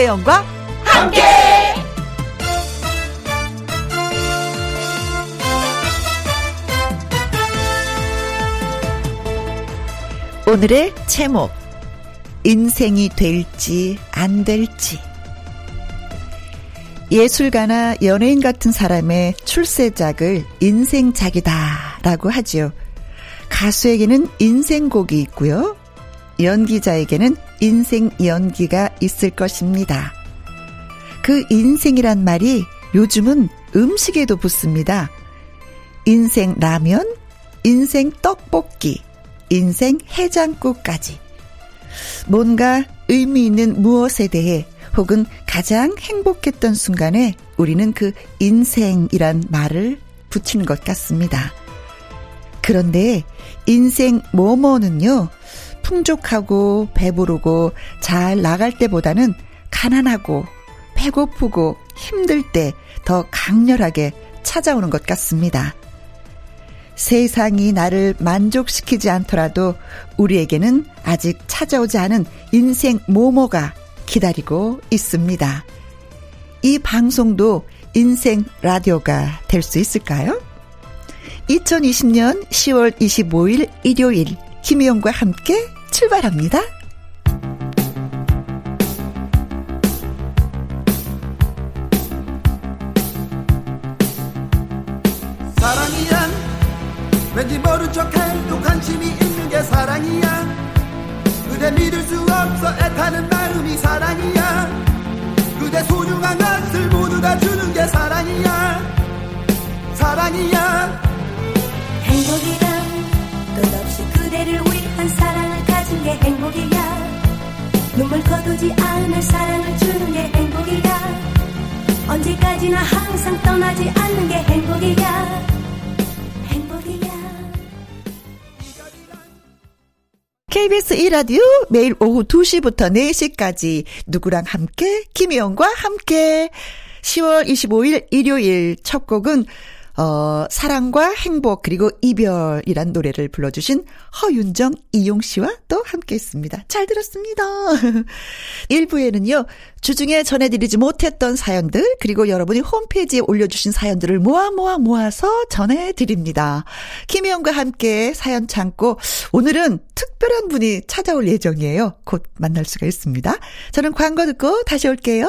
김혜영과 함께. 오늘의 제목 인생이 될지 안 될지 예술가나 연예인 같은 사람의 출세작을 인생작이다라고 하지요. 가수에게는 인생곡이 있고요. 연기자에게는 인생 연기가 있을 것입니다. 그 인생이란 말이 요즘은 음식에도 붙습니다. 인생 라면, 인생 떡볶이, 인생 해장국까지. 뭔가 의미 있는 무엇에 대해 혹은 가장 행복했던 순간에 우리는 그 인생이란 말을 붙이는 것 같습니다. 그런데 인생 뭐뭐는요, 풍족하고 배부르고 잘 나갈 때보다는 가난하고 배고프고 힘들 때 더 강렬하게 찾아오는 것 같습니다. 세상이 나를 만족시키지 않더라도 우리에게는 아직 찾아오지 않은 인생 모모가 기다리고 있습니다. 이 방송도 인생 라디오가 될 수 있을까요? 2020년 10월 25일 일요일 김희영과 함께 출발합니다. 사랑이야. 왠지 모른 척 해도 관심이 있는 게 사랑이야. 그대 믿을 수 없어 애타는 마음이 사랑이야. 그대 소중한 것을 모두 다 주는 게 사랑이야. 사랑이야. 행복이란 가진 게 행복이야. 눈물 거두지 않을 사랑을 주는 게 행복이야. 언제까지나 항상 떠나지 않는 게 행복이야. KBS 1라디오 매일 오후 2시부터 4시까지 누구랑 함께? 김희영과 함께. 10월 25일 일요일 첫 곡은 어, 사랑과 행복 그리고 이별이란 노래를 불러주신 허윤정 이용 씨와 또 함께 했습니다. 잘 들었습니다. 1부에는요. 주중에 전해드리지 못했던 사연들 그리고 여러분이 홈페이지에 올려주신 사연들을 모아 모아 모아서 전해드립니다. 김혜영과 함께 사연 창고 오늘은 특별한 분이 찾아올 예정이에요. 곧 만날 수가 있습니다. 저는 광고 듣고 다시 올게요.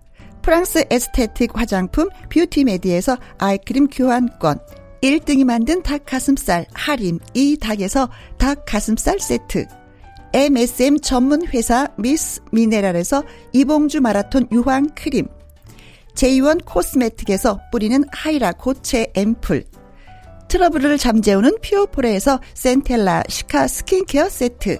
프랑스 에스테틱 화장품 뷰티메디에서 아이크림 교환권, 1등이 만든 닭가슴살 할인 이 닭에서 닭가슴살 세트, MSM 전문 회사 미스 미네랄에서 이봉주 마라톤 유황 크림, 제이원 코스메틱에서 뿌리는 하이라 고체 앰플, 트러블을 잠재우는 피오포레에서 센텔라 시카 스킨케어 세트,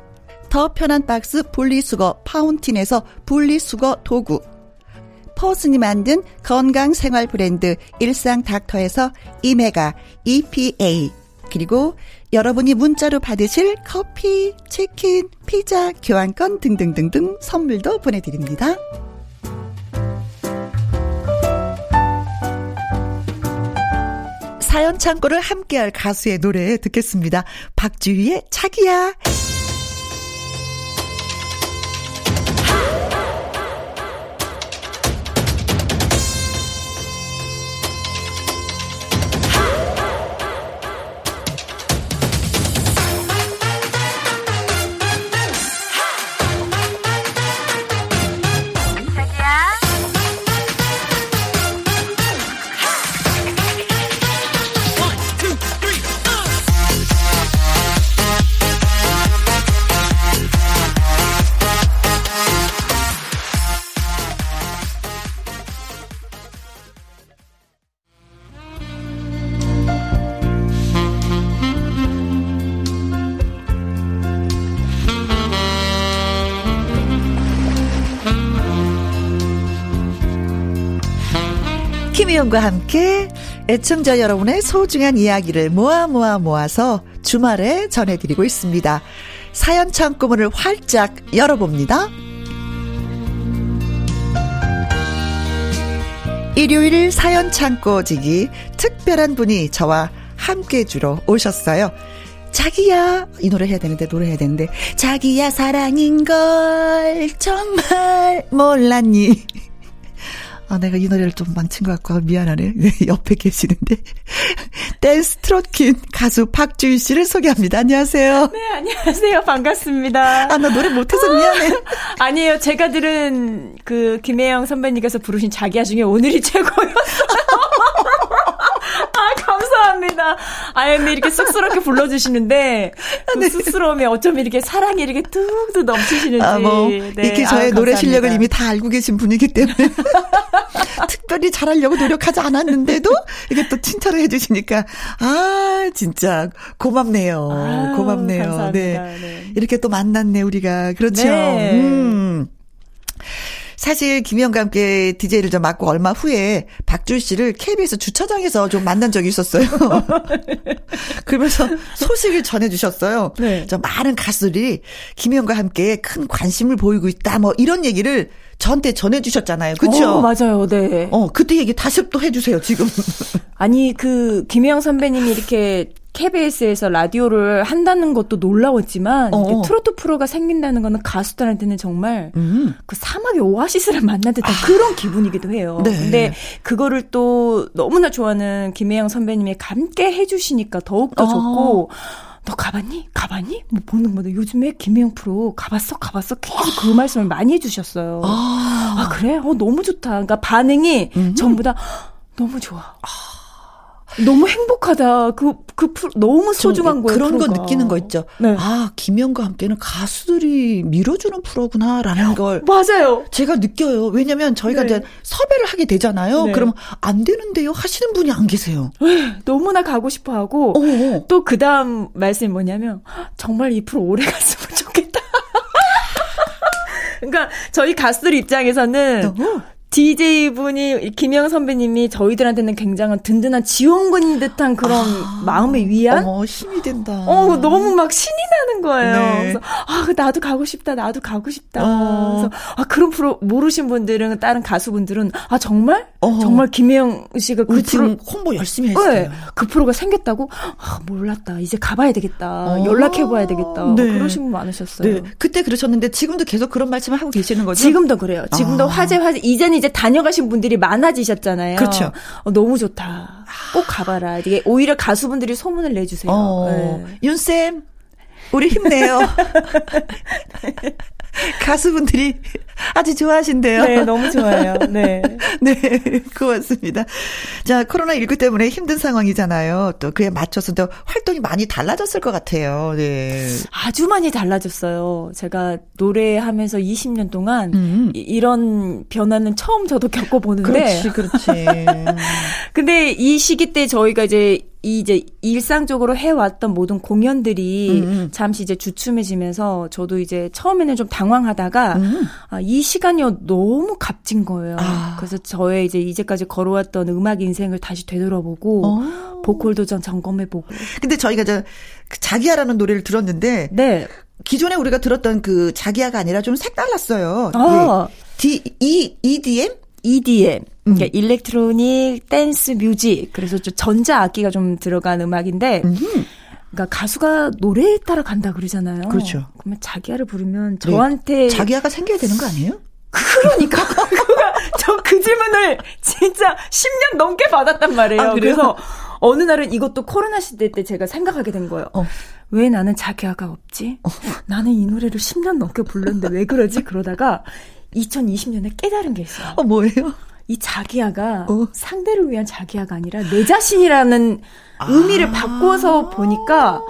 더 편한 박스 분리수거 파운틴에서 분리수거 도구, 퍼슨이 만든 건강생활 브랜드 일상 닥터에서 오메가 EPA, 그리고 여러분이 문자로 받으실 커피, 치킨, 피자, 교환권 등등등등 선물도 보내드립니다. 사연 창고를 함께할 가수의 노래 듣겠습니다. 박주희의 차기야. 김희영과 함께 애청자 여러분의 소중한 이야기를 모아 모아 모아서 주말에 전해드리고 있습니다. 사연 창구문을 활짝 열어봅니다. 일요일 사연 창고지기 특별한 분이 저와 함께 주러 오셨어요. 자기야 이 노래 해야 되는데 노래 해야 되는데 자기야 사랑인 걸 정말 몰랐니 아, 내가 이 노래를 좀 망친 것 같고 미안하네. 네, 옆에 계시는데. 댄스 트롯킨 가수 박주희 씨를 소개합니다. 안녕하세요. 네, 안녕하세요. 반갑습니다. 아, 나 노래 못해서 미안해. 아니에요. 제가 들은 그 김혜영 선배님께서 부르신 자기야 중에 오늘이 최고였어요. 아, 감사합니다. 아, 근데 이렇게 쑥스럽게 불러주시는데, 그 네. 쑥스러움이 어쩜 이렇게 사랑이 이렇게 뚝뚝 넘치시는지. 아, 뭐, 네. 이렇게 저의 아, 노래 실력을 이미 다 알고 계신 분이기 때문에. 특별히 잘하려고 노력하지 않았는데도, 이게 또 칭찬을 해주시니까, 아, 진짜, 고맙네요. 아, 고맙네요. 감사합니다. 네. 네. 이렇게 또 만났네, 우리가. 그렇죠. 네. 음. 사실 김희영과 함께 DJ를 좀 맡고 얼마 후에 박준 씨를 KBS 주차장에서 좀 만난 적이 있었어요. 그러면서 소식을 전해주셨어요. 네. 저 많은 가수들이 김희영과 함께 큰 관심을 보이고 있다. 뭐 이런 얘기를 저한테 전해주셨잖아요. 그렇죠? 어, 맞아요. 네. 어 그때 얘기 다시 또 해주세요. 지금. 아니 그 김혜영 선배님이 이렇게 KBS에서 라디오를 한다는 것도 놀라웠지만 어. 트로트 프로가 생긴다는 거는 가수들한테는 정말 음. 그 사막의 오아시스를 만난 듯한 아. 그런 기분이기도 해요. 네. 근데 그거를 또 너무나 좋아하는 김혜영 선배님이 함께 해주시니까 더욱더 어. 좋고 너 가봤니? 가봤니? 뭐 보는 거다. 요즘에 김혜영 프로 가봤어? 가봤어? 계속 그 말씀을 많이 해주셨어요. 아, 아 그래? 어, 너무 좋다. 그러니까 반응이 음. 전부 다 너무 좋아. 아. 너무 행복하다. 그, 그, 프로, 너무 소중한 거예요. 그런 프로가. 거 느끼는 거 있죠. 네. 아, 김영과 함께는 가수들이 밀어주는 프로구나 라는 걸. 맞아요. 제가 느껴요. 왜냐면 저희가 네. 이제 섭외를 하게 되잖아요. 네. 그럼 안 되는데요? 하시는 분이 안 계세요. 네, 너무나 가고 싶어 하고. 또 그 다음 말씀이 뭐냐면, 정말 이 프로 오래 갔으면 좋겠다. 그러니까 저희 가수들 입장에서는 어. DJ분이, 김영 선배님이 저희들한테는 굉장한 든든한 지원군인 듯한 그런 아, 마음의 위안? 어, 힘이 된다. 어, 너무 막 신이 나는 거예요. 네. 그래서, 아, 그 나도 가고 싶다, 나도 가고 싶다. 어. 그래서, 아, 그런 프로, 모르신 분들은, 다른 가수분들은, 아, 정말? 어. 정말 김영 씨가 그 프로. 홍보 열심히 했어요. 네, 그 프로가 생겼다고? 아, 몰랐다. 이제 가봐야 되겠다. 어. 연락해 봐야 되겠다. 네. 그러신 분 많으셨어요. 네. 그때 그러셨는데, 지금도 계속 그런 말씀을 하고 계시는 거죠? 지금도 그래요. 지금도 아. 화제, 화제. 이제는 이제 다녀가신 분들이 많아지셨잖아요. 그렇죠. 어, 너무 좋다. 꼭 가봐라. 이게 오히려 가수분들이 소문을 내주세요. 어, 네. 윤쌤, 우리 힘내요. 가수분들이 아주 좋아하신대요. 네, 너무 좋아요. 네. 네, 고맙습니다. 자, 코로나19 때문에 힘든 상황이잖아요. 또 그에 맞춰서 또 활동이 많이 달라졌을 것 같아요. 네. 아주 많이 달라졌어요. 제가 노래하면서 20년 동안 음. 이 런 변화는 처음 저도 겪어보는데. 그렇지, 그렇지. 근데 이 시기 때 저희가 이제 이제 일상적으로 해왔던 모든 공연들이 음, 음. 잠시 이제 주춤해지면서 저도 이제 처음에는 좀 당황하다가 음. 아, 이 시간이 너무 값진 거예요. 아. 그래서 저의 이제 이제까지 걸어왔던 음악 인생을 다시 되돌아보고 어. 보컬도 좀 점검해보고. 근데 저희가 저그 자기야라는 노래를 들었는데 네. 기존에 우리가 들었던 그 자기야가 아니라 좀 색달랐어요. 아. 네. D E EDM EDM. 그러니까 음. electronic dance music. 그래서 좀 전자 악기가 좀 들어간 음악인데 음. 그러니까 가수가 노래에 따라 간다 그러잖아요. 그렇죠. 그러면 자기야를 부르면 네. 저한테 네. 자기야가 생겨야 되는 거 아니에요? 그러니까 저 그 질문을 진짜 10년 넘게 받았단 말이에요. 아, 그래서 어느 날은 이것도 코로나 시대 때 제가 생각하게 된 거예요. 어. 왜 나는 자기야가 없지? 어. 나는 이 노래를 10년 넘게 불렀는데 왜 그러지? 그러다가 2020년에 깨달은 게 있어요. 어, 뭐예요? 이 자기야가 어. 상대를 위한 자기야가 아니라 내 자신이라는 아. 의미를 바꿔서 보니까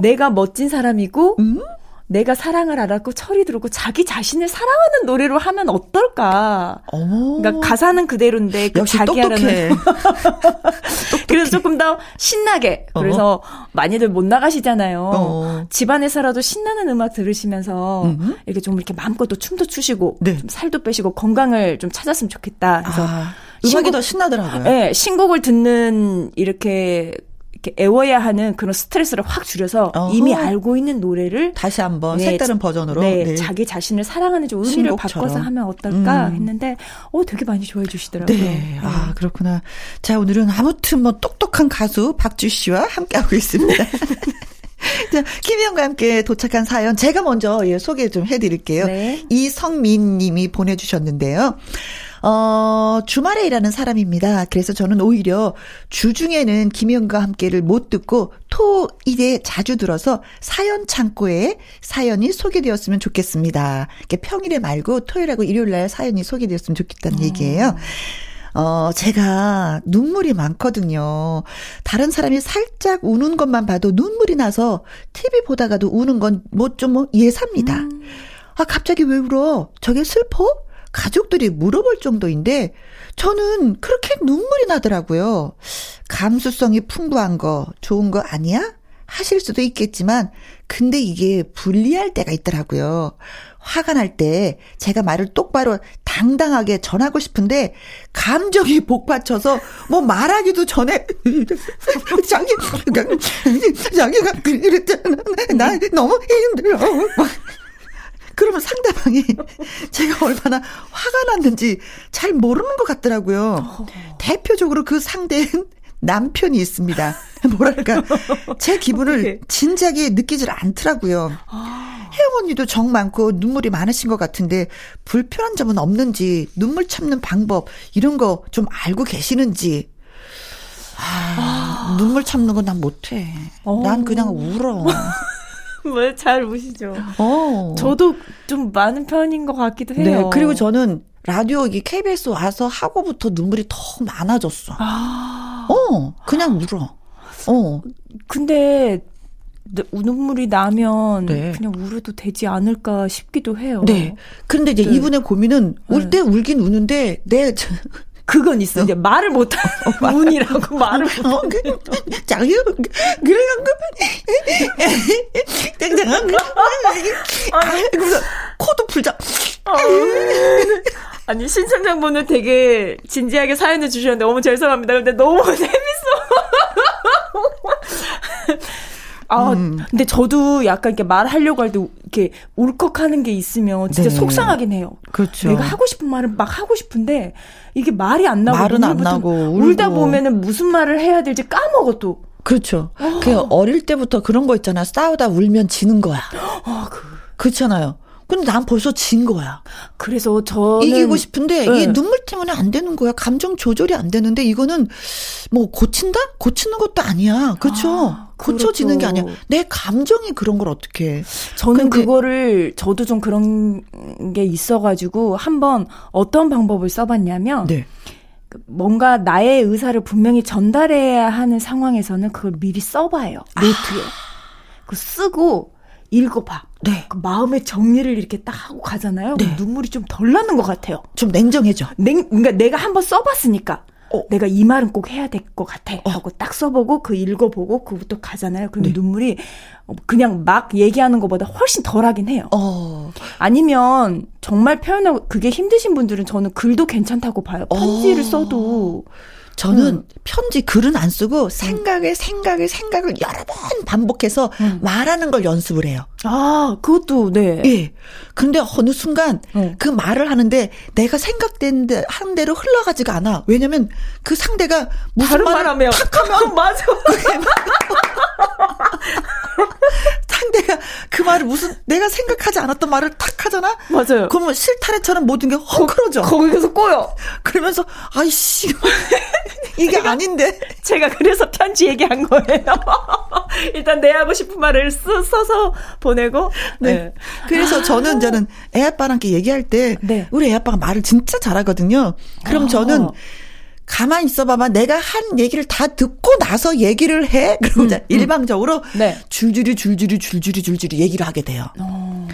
내가 멋진 사람이고 음? 내가 사랑을 알았고 철이 들었고 자기 자신을 사랑하는 노래로 하면 어떨까? 오. 그러니까 가사는 그대로인데 그 자기야라는 그래서 조금 더 신나게 그래서 어. 많이들 못 나가시잖아요. 어. 집안에서라도 신나는 음악 들으시면서 음흠. 이렇게 좀 이렇게 마음껏 또 춤도 추시고 네. 좀 살도 빼시고 건강을 좀 찾았으면 좋겠다. 그래서 아. 음악이 신곡, 더 신나더라고요. 네, 신곡을 듣는 이렇게 이렇게 애워야 하는 그런 스트레스를 확 줄여서 어허. 이미 알고 있는 노래를 다시 한번 네, 색다른 버전으로 네, 네. 자기 자신을 사랑하는 좀 의미를 신곡처럼. 바꿔서 하면 어떨까 음. 했는데 어 되게 많이 좋아해 주시더라고요. 네. 네. 아, 그렇구나. 자, 오늘은 아무튼 뭐 똑똑한 가수 박주 씨와 함께 하고 있습니다. 자, 김희영과 함께 도착한 사연 제가 먼저 예, 소개 좀 해드릴게요. 네. 이성민 님이 보내주셨는데요. 어, 주말에 일하는 사람입니다. 그래서 저는 오히려 주중에는 김희영과 함께를 못 듣고 토, 일에 자주 들어서 사연 창고에 사연이 소개되었으면 좋겠습니다. 평일에 말고 토요일하고 일요일날 사연이 소개되었으면 좋겠다는 음. 얘기예요. 어, 제가 눈물이 많거든요. 다른 사람이 살짝 우는 것만 봐도 눈물이 나서 TV 보다가도 우는 건 뭐 좀뭐 뭐 예사입니다. 음. 아, 갑자기 왜 울어? 저게 슬퍼? 가족들이 물어볼 정도인데 저는 그렇게 눈물이 나더라고요. 감수성이 풍부한 거 좋은 거 아니야? 하실 수도 있겠지만 근데 이게 불리할 때가 있더라고요. 화가 날 때 제가 말을 똑바로 당당하게 전하고 싶은데 감정이 복받쳐서 뭐 말하기도 전에 자기가 자기가 그랬잖아. 나 너무 힘들어. 그러면 상대방이 제가 얼마나 화가 났는지 잘 모르는 것 같더라고요. 어. 대표적으로 그 상대는 남편이 있습니다. 뭐랄까 제 기분을 진지하게 느끼질 않더라고요. 아. 혜영 언니도 정 많고 눈물이 많으신 것 같은데 불편한 점은 없는지 눈물 참는 방법 이런 거 좀 알고 계시는지 아, 아. 눈물 참는 건 난 못해. 난 어. 그냥 울어. 뭐잘 우시죠. 어. 저도 좀 많은 편인 것 같기도 해요. 네. 그리고 저는 라디오 이 KBS 와서 하고부터 눈물이 더 많아졌어. 아. 어, 그냥 울어. 어. 근데 눈물이 나면 네. 그냥 울어도 되지 않을까 싶기도 해요. 네. 그런데 이제 네. 이분의 고민은 울때 네. 울긴 우는데 내 그건 있어. 어. 이제 말을 못하는 어, 운이라고 말을 못. 어, 그, 자기 그래갖고 땡땡한 그 그래서 코도 풀자. 어. 아니 신청장분은 되게 진지하게 사연을 주셨는데 너무 죄송합니다. 근데 너무 재밌어. 아, 음. 근데 저도 약간 이렇게 말하려고 할 때 이렇게 울컥하는 게 있으면 진짜 네. 속상하긴 해요. 그렇죠. 내가 하고 싶은 말을 막 하고 싶은데 이게 말이 안 나고 말은 안 나고 울다 보면은 무슨 말을 해야 될지 까먹어 또. 그렇죠. 어. 그 어릴 때부터 그런 거 있잖아. 싸우다 울면 지는 거야. 아, 그. 그렇잖아요. 근데 난 벌써 진 거야. 그래서 저는 이기고 싶은데 네. 이게 눈물 때문에 안 되는 거야. 감정 조절이 안 되는데 이거는 뭐 고친다? 고치는 것도 아니야. 그렇죠? 아, 고쳐지는 그렇죠. 게 아니야. 내 감정이 그런 걸 어떻게 해. 저는 그거를 저도 좀 그런 게 있어가지고 한번 어떤 방법을 써봤냐면 네. 그 뭔가 나의 의사를 분명히 전달해야 하는 상황에서는 그걸 미리 써봐요. 노트에. 아. 그 쓰고 읽어봐. 네. 그 마음의 정리를 이렇게 딱 하고 가잖아요. 네. 눈물이 좀 덜 나는 것 같아요. 좀 냉정해져. 냉, 그러니까 내가 한번 써봤으니까. 어. 내가 이 말은 꼭 해야 될 것 같아. 어. 하고 딱 써보고 그 읽어보고 그부터 가잖아요. 그러면 네. 눈물이 그냥 막 얘기하는 것보다 훨씬 덜하긴 해요. 어. 아니면 정말 표현하고 그게 힘드신 분들은 저는 글도 괜찮다고 봐요. 편지를 어. 써도. 저는 음. 편지 글은 안 쓰고 생각을 생각을 생각을 여러 번 반복해서 음. 말하는 걸 연습을 해요. 아, 그것도 네. 예. 근데 어느 순간 음. 그 말을 하는데 내가 생각된 데 하는 대로 흘러가지가 않아. 왜냐면 그 상대가 무슨 말을 하면 탁 하면 맞아. 상대가 그 말을 무슨 내가 생각하지 않았던 말을 탁 하잖아. 맞아요. 그러면 실타래처럼 모든 게 헝클어져. 거, 기서 꼬여. 그러면서 아이씨 이게 제가, 아닌데. 제가 그래서 편지 얘기한 거예요. 일단 내 하고 싶은 말을 쓰, 써서 보내고. 네. 네. 그래서 아. 저는 저는 애 아빠랑 이 얘기할 때 네. 우리 애 아빠가 말을 진짜 잘하거든요. 그럼 아. 저는 가만히 있어봐봐. 내가 한 얘기를 다 듣고 나서 얘기를 해. 그러면 음, 음. 일방적으로 네. 줄줄이 줄줄이 줄줄이 줄줄이 얘기를 하게 돼요. 어.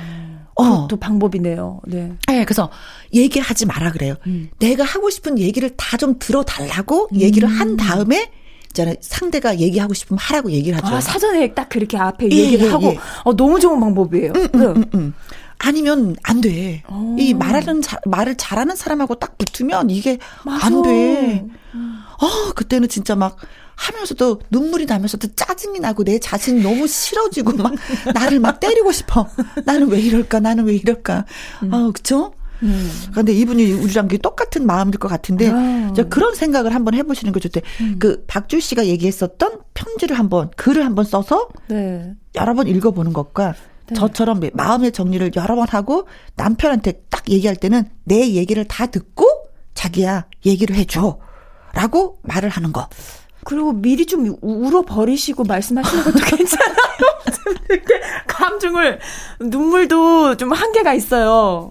어. 또 방법이네요. 네. 네. 그래서 얘기를 하지 마라 그래요. 음. 내가 하고 싶은 얘기를 다 좀 들어달라고 음. 얘기를 한 다음에 있잖아요. 상대가 얘기하고 싶으면 하라고 얘기를 하죠. 아, 사전에 딱 그렇게 앞에 예, 얘기를 예, 하고 예. 어, 너무 좋은 방법이에요. 음, 음, 음, 음. 아니면 안 돼. 오. 이 말하는 자, 말을 잘하는 사람하고 딱 붙으면 이게 맞아. 안 돼. 어, 그때는 진짜 막 하면서도 눈물이 나면서도 짜증이 나고 내 자신이 너무 싫어지고 막 나를 막 때리고 싶어. 나는 왜 이럴까? 나는 왜 이럴까? 음. 아, 그쵸? 음. 그런데 이분이 우리랑 똑같은 마음일 것 같은데 아. 그런 생각을 한번 해보시는 거 좋대. 음. 그 박주 씨가 얘기했었던 편지를 한번 글을 한번 써서 네. 여러 번 읽어보는 것과 네. 저처럼 마음의 정리를 여러 번 하고 남편한테 딱 얘기할 때는 내 얘기를 다 듣고 자기야 얘기를 해줘. 라고 말을 하는 거. 그리고 미리 좀 울어버리시고 말씀하시는 것도 괜찮아요. 이렇게 감정을, 눈물도 좀 한계가 있어요.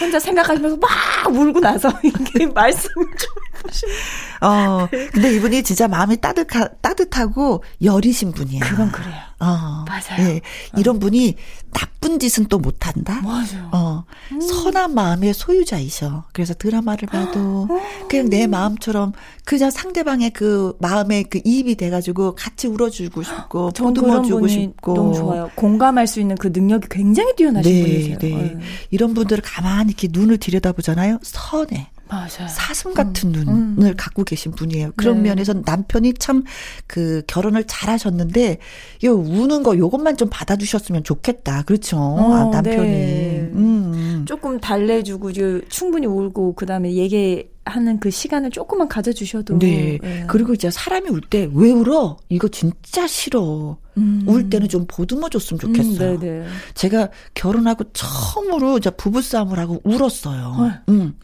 혼자 생각하시면서 막 울고 나서 이렇게 말씀을 좀 해보시면. 어, 근데 이분이 진짜 마음이 따뜻하, 따뜻하고 여리신 분이에요. 그건 그래요. 어, 맞아요. 예, 이런 분이 나쁜 짓은 또 못한다. 맞아요. 어, 음. 선한 마음의 소유자이셔. 그래서 드라마를 봐도 어. 그냥 내 마음처럼 그냥 상대방의 그 마음에 그 이입이 돼가지고 같이 울어주고 싶고 보듬어주고 싶고 너무 좋아요. 공감할 수 있는 그 능력이 굉장히 뛰어나신 네, 분이세요. 네. 네. 이런 분들을 가만히 이렇게 눈을 들여다보잖아요. 선해. 맞아요. 사슴 같은 음, 눈을 음. 갖고 계신 분이에요. 그런 네. 면에서 남편이 참 그 결혼을 잘 하셨는데, 요, 우는 거 요것만 좀 받아주셨으면 좋겠다. 그렇죠. 어, 아, 남편이. 네. 음. 조금 달래주고, 충분히 울고, 그 다음에 얘기 하는 그 시간을 조금만 가져주셔도. 네. 네. 그리고 이제 사람이 울 때, 왜 울어? 이거 진짜 싫어. 음. 울 때는 좀 보듬어 줬으면 좋겠어요. 음. 제가 결혼하고 처음으로 이제 부부싸움을 하고 울었어요. 어. 음.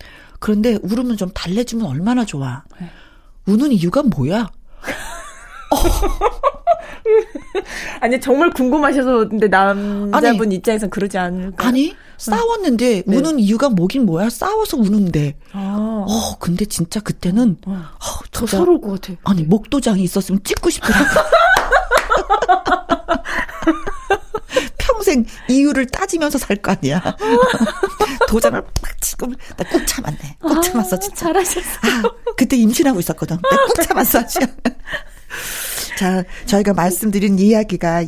그런데 울으면 좀 달래주면 얼마나 좋아. 네. 우는 이유가 뭐야? 아니 정말 궁금하셔서 근데 남자분 아니, 입장에선 그러지 않을까? 아니 싸웠는데 네. 우는 이유가 뭐긴 뭐야? 싸워서 우는데. 아. 어 근데 진짜 그때는 어, 어저 서러울 것 같아. 아니 목도장이 있었으면 찍고 싶더라고. 평생 이유를 따지면서 살 거 아니야. 도장을 팍 치고 나 꾹 참았네. 꾹 아, 참았어 진짜. 잘하셨어. 아, 그때 임신하고 있었거든. 꾹 참았어. 자, 저희가 말씀드린 이야기가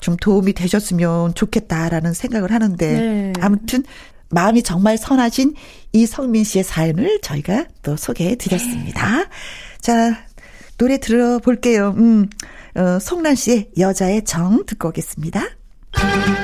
좀 도움이 되셨으면 좋겠다라는 생각을 하는데 네. 아무튼 마음이 정말 선하신 이성민 씨의 사연을 저희가 또 소개해 드렸습니다. 네. 자, 노래 들어볼게요. 음, 어, 송란 씨의 여자의 정 듣고 오겠습니다. 울고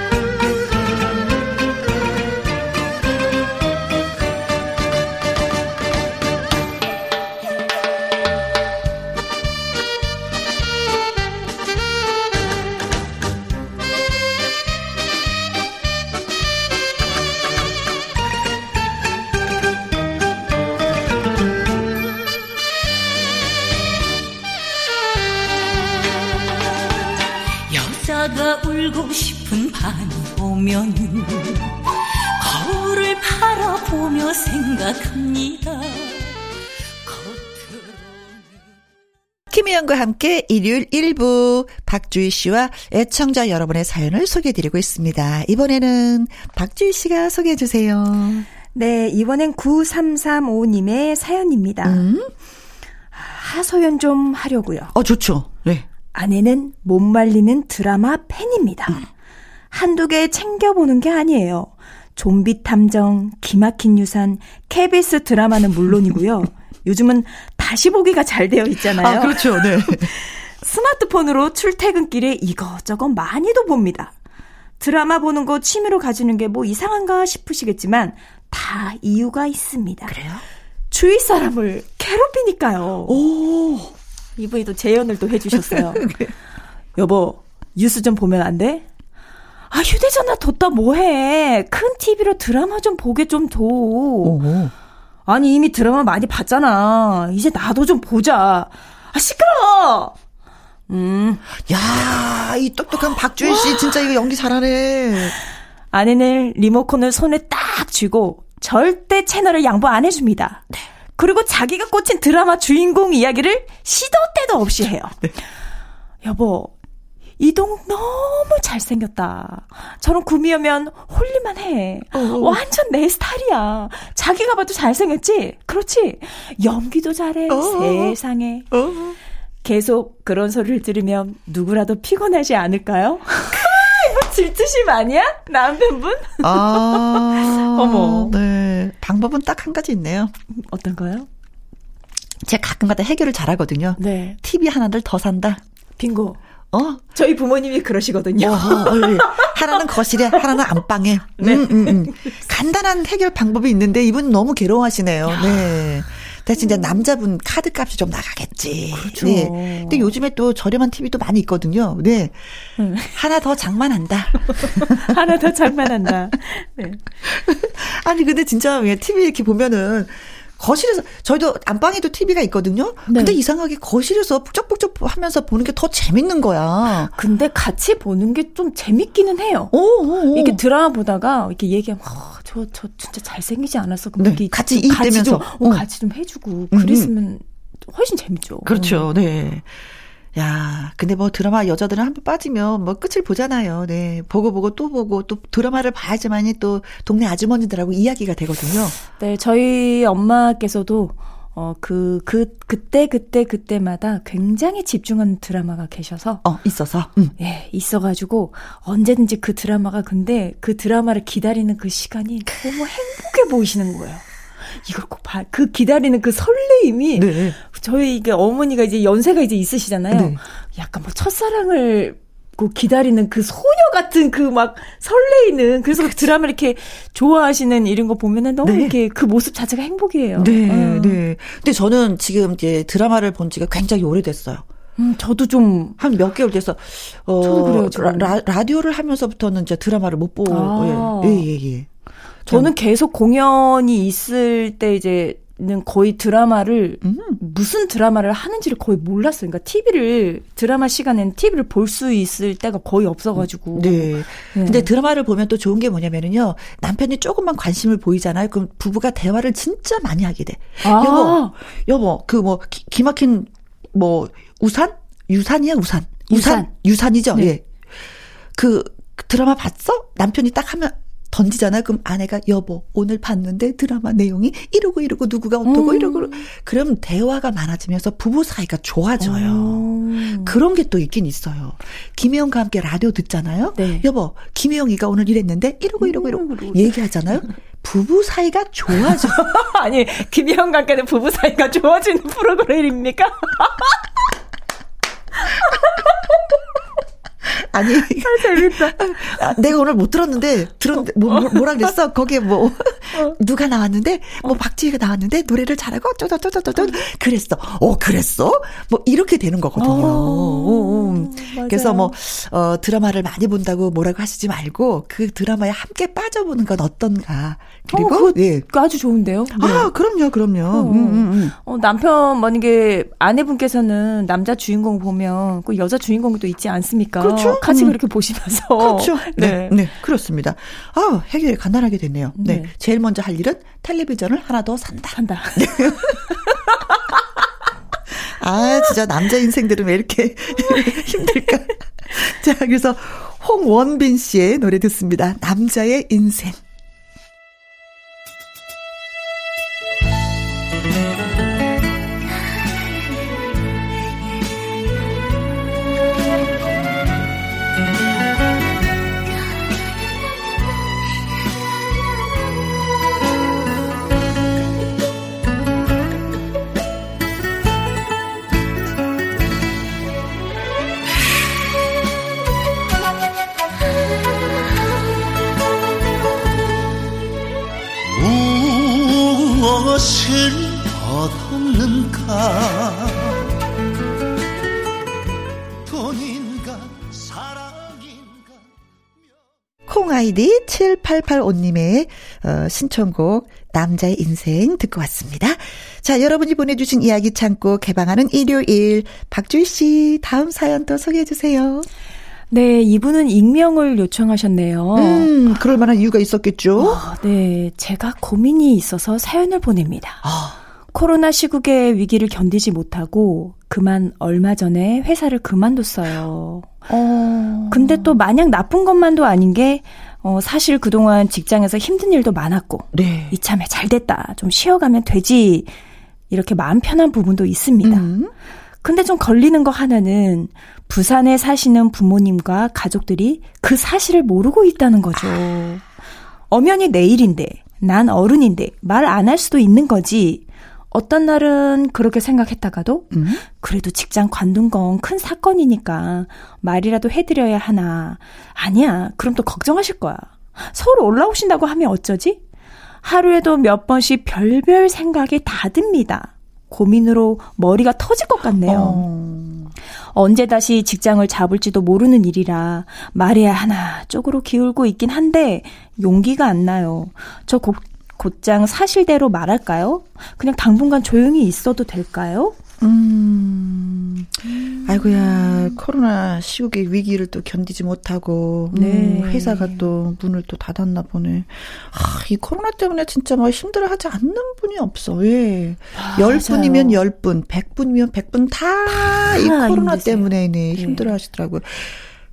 김혜영과 함께 일요일 1부 박주희 씨와 애청자 여러분의 사연을 소개해드리고 있습니다. 이번에는 박주희 씨가 소개해 주세요. 네, 이번엔 9335님의 사연입니다. 음? 하소연 좀 하려고요. 어, 좋죠. 네. 아내는 못 말리는 드라마 팬입니다. 음. 한두 개 챙겨보는 게 아니에요. 좀비 탐정, 기막힌 유산, KBS 드라마는 물론이고요. 요즘은 다시 보기가 잘 되어 있잖아요. 아, 그렇죠. 네. 스마트폰으로 출퇴근길에 이것저것 많이도 봅니다. 드라마 보는 거 취미로 가지는 게 뭐 이상한가 싶으시겠지만 다 이유가 있습니다. 그래요? 주위 사람을 괴롭히니까요. 오. 이분이 또 재연을 또 해주셨어요. 여보, 뉴스 좀 보면 안 돼? 아, 휴대전화 뒀다 뭐해. 큰 TV로 드라마 좀 보게 좀 둬. 아니, 이미 드라마 많이 봤잖아. 이제 나도 좀 보자. 아, 시끄러워! 음. 야, 이 똑똑한 박주희 씨 진짜 이거 연기 잘하네. 아내는 리모컨을 손에 딱 쥐고 절대 채널을 양보 안 해줍니다. 네. 그리고 자기가 꽂힌 드라마 주인공 이야기를 시도 때도 없이 해요. 네. 여보, 이동욱 너무 잘생겼다. 저런 구미하면 홀리만 해. 어어. 완전 내 스타일이야. 자기가 봐도 잘생겼지? 그렇지? 연기도 잘해. 어어. 세상에. 계속 그런 소리를 들으면 누구라도 피곤하지 않을까요? 질투심 아니야? 남편분? 아. 어머. 네. 방법은 딱 한 가지 있네요. 어떤가요? 제가 가끔가다 해결을 잘하거든요. 네. TV 하나를 더 산다. 빙고. 어? 저희 부모님이 그러시거든요. 어, 어, 예. 하나는 거실에, 하나는 안방에. 네. 음, 음, 음. 간단한 해결 방법이 있는데 이분 너무 괴로워하시네요. 네. 대신 이제 남자분 카드 값이 좀 나가겠지. 그렇죠. 네. 근데 요즘에 또 저렴한 TV도 많이 있거든요. 네. 음. 하나 더 장만한다. 하나 더 장만한다. 네. 아니 근데 진짜 TV 이렇게 보면은 거실에서 저희도 안방에도 TV가 있거든요. 네. 근데 이상하게 거실에서 북적북적 하면서 보는 게 더 재밌는 거야. 근데 같이 보는 게 좀 재밌기는 해요. 오, 오, 오. 이렇게 드라마 보다가 이렇게 얘기하면 어, 저, 저 진짜 잘생기지 않았어. 그럼 네. 같이 이대면서 어, 같이 좀 해주고 그랬으면 훨씬 재밌죠. 그렇죠. 네. 야, 근데 뭐 드라마 여자들은 한 번 빠지면 뭐 끝을 보잖아요. 네. 보고 보고 또 보고 또 드라마를 봐야지만이 또 동네 아주머니들하고 이야기가 되거든요. 네, 저희 엄마께서도 어, 그, 그, 그때, 그때, 그때마다 굉장히 집중한 드라마가 계셔서. 어, 있어서? 응. 예, 있어가지고, 언제든지 그 드라마가, 근데 그 드라마를 기다리는 그 시간이 너무 행복해 보이시는 거예요. 이걸 꼭 봐. 그 기다리는 그 설레임이 네. 저희 이게 어머니가 이제 연세가 이제 있으시잖아요. 네. 약간 뭐 첫사랑을 기다리는 그 소녀 같은 그 막 설레이는 그래서 그 드라마 이렇게 좋아하시는 이런 거 보면은 너무 네. 이렇게 그 모습 자체가 행복이에요. 네, 음. 네. 근데 저는 지금 이제 드라마를 본 지가 굉장히 오래됐어요. 음, 저도 좀 한 몇 개월 돼서 어 저도 그래요. 라, 라디오를 하면서부터는 이제 드라마를 못 보고 아. 예, 예, 예. 저는 계속 공연이 있을 때 이제 는 거의 드라마를 음. 무슨 드라마를 하는지를 거의 몰랐어요. 그러니까 TV를 드라마 시간에는 TV를 볼 수 있을 때가 거의 없어가지고. 네. 네. 근데 드라마를 보면 또 좋은 게 뭐냐면은요 남편이 조금만 관심을 보이잖아요. 그럼 부부가 대화를 진짜 많이 하게 돼. 아. 여보, 여보 그 뭐 기막힌 뭐 우산 유산이야 우산 우산 유산. 유산이죠. 네. 예. 그 드라마 봤어? 남편이 딱 하면 던지잖아요. 그럼 아내가 여보 오늘 봤는데 드라마 내용이 이러고 이러고 누구가 어떠고 음. 이러고 그럼 대화가 많아지면서 부부 사이가 좋아져요. 음. 그런 게 또 있긴 있어요. 김혜영과 함께 라디오 듣잖아요. 네. 여보 김혜영이가 오늘 이랬는데 이러고 이러고 이러고 음. 얘기하잖아요. 부부 사이가 좋아져. 아니 김혜영과 함께는 부부 사이가 좋아지는 프로그램입니까? 아니. 아, 재밌다. 아, 내가 오늘 못 들었는데, 들었는데, 뭐, 뭐, 뭐라 그랬어? 거기에 뭐, 어. 누가 나왔는데, 뭐, 박지희가 나왔는데, 노래를 잘하고, 어쩌저쩌저쩌 그랬어. 어, 그랬어? 뭐, 이렇게 되는 거거든요. 어, 어, 어. 그래서 뭐, 어, 드라마를 많이 본다고 뭐라고 하시지 말고, 그 드라마에 함께 빠져보는 건 어떤가. 그리고, 어, 예. 아주 좋은데요? 네. 아, 그럼요, 그럼요. 어, 음, 음, 음. 어, 남편, 만약에 아내분께서는 남자 주인공 보면, 그 여자 주인공이 또 있지 않습니까? 그렇죠. 같이 음. 그렇게 보시면서. 그렇죠. 네. 네. 네. 그렇습니다. 아, 해결이 간단하게 됐네요. 네. 네. 제일 먼저 할 일은 텔레비전을 하나 더 산다. 산다. 네. 아, 진짜 남자 인생들은 왜 이렇게 힘들까? 자, 그래서 홍원빈 씨의 노래 듣습니다. 남자의 인생. 7885님의 어, 신청곡 남자의 인생 듣고 왔습니다. 자, 여러분이 보내주신 이야기 창고 개방하는 일요일 박주희 씨 다음 사연 또 소개해 주세요. 네, 이분은 익명을 요청하셨네요. 음, 그럴 만한 이유가 있었겠죠? 어, 네, 제가 고민이 있어서 사연을 보냅니다. 어. 코로나 시국의 위기를 견디지 못하고 그만 얼마 전에 회사를 그만뒀어요. 어. 근데 또 마냥 나쁜 것만도 아닌 게 어, 사실 그동안 직장에서 힘든 일도 많았고 네. 이참에 잘 됐다. 좀 쉬어가면 되지. 이렇게 마음 편한 부분도 있습니다. 음. 근데 좀 걸리는 거 하나는 부산에 사시는 부모님과 가족들이 그 사실을 모르고 있다는 거죠. 엄연히 내일인데, 난 어른인데, 말 안 할 수도 있는 거지. 어떤 날은 그렇게 생각했다가도, 음? 그래도 직장 관둔 건 큰 사건이니까 말이라도 해드려야 하나. 아니야. 그럼 또 걱정하실 거야. 서울 올라오신다고 하면 어쩌지? 하루에도 몇 번씩 별별 생각이 다 듭니다. 고민으로 머리가 터질 것 같네요. 어... 언제 다시 직장을 잡을지도 모르는 일이라 말해야 하나 쪽으로 기울고 있긴 한데 용기가 안 나요. 저 곧, 곧장 사실대로 말할까요? 그냥 당분간 조용히 있어도 될까요? 음, 아이고야, 코로나 시국의 위기를 또 견디지 못하고, 음, 네. 음, 회사가 또 문을 또 닫았나 보네. 아, 이 코로나 때문에 진짜 뭐 힘들어 하지 않는 분이 없어. 예. 아, 10분이면 10분, 100분이면 100분 다 이 코로나 힘드세요. 때문에 네, 힘들어 하시더라고요.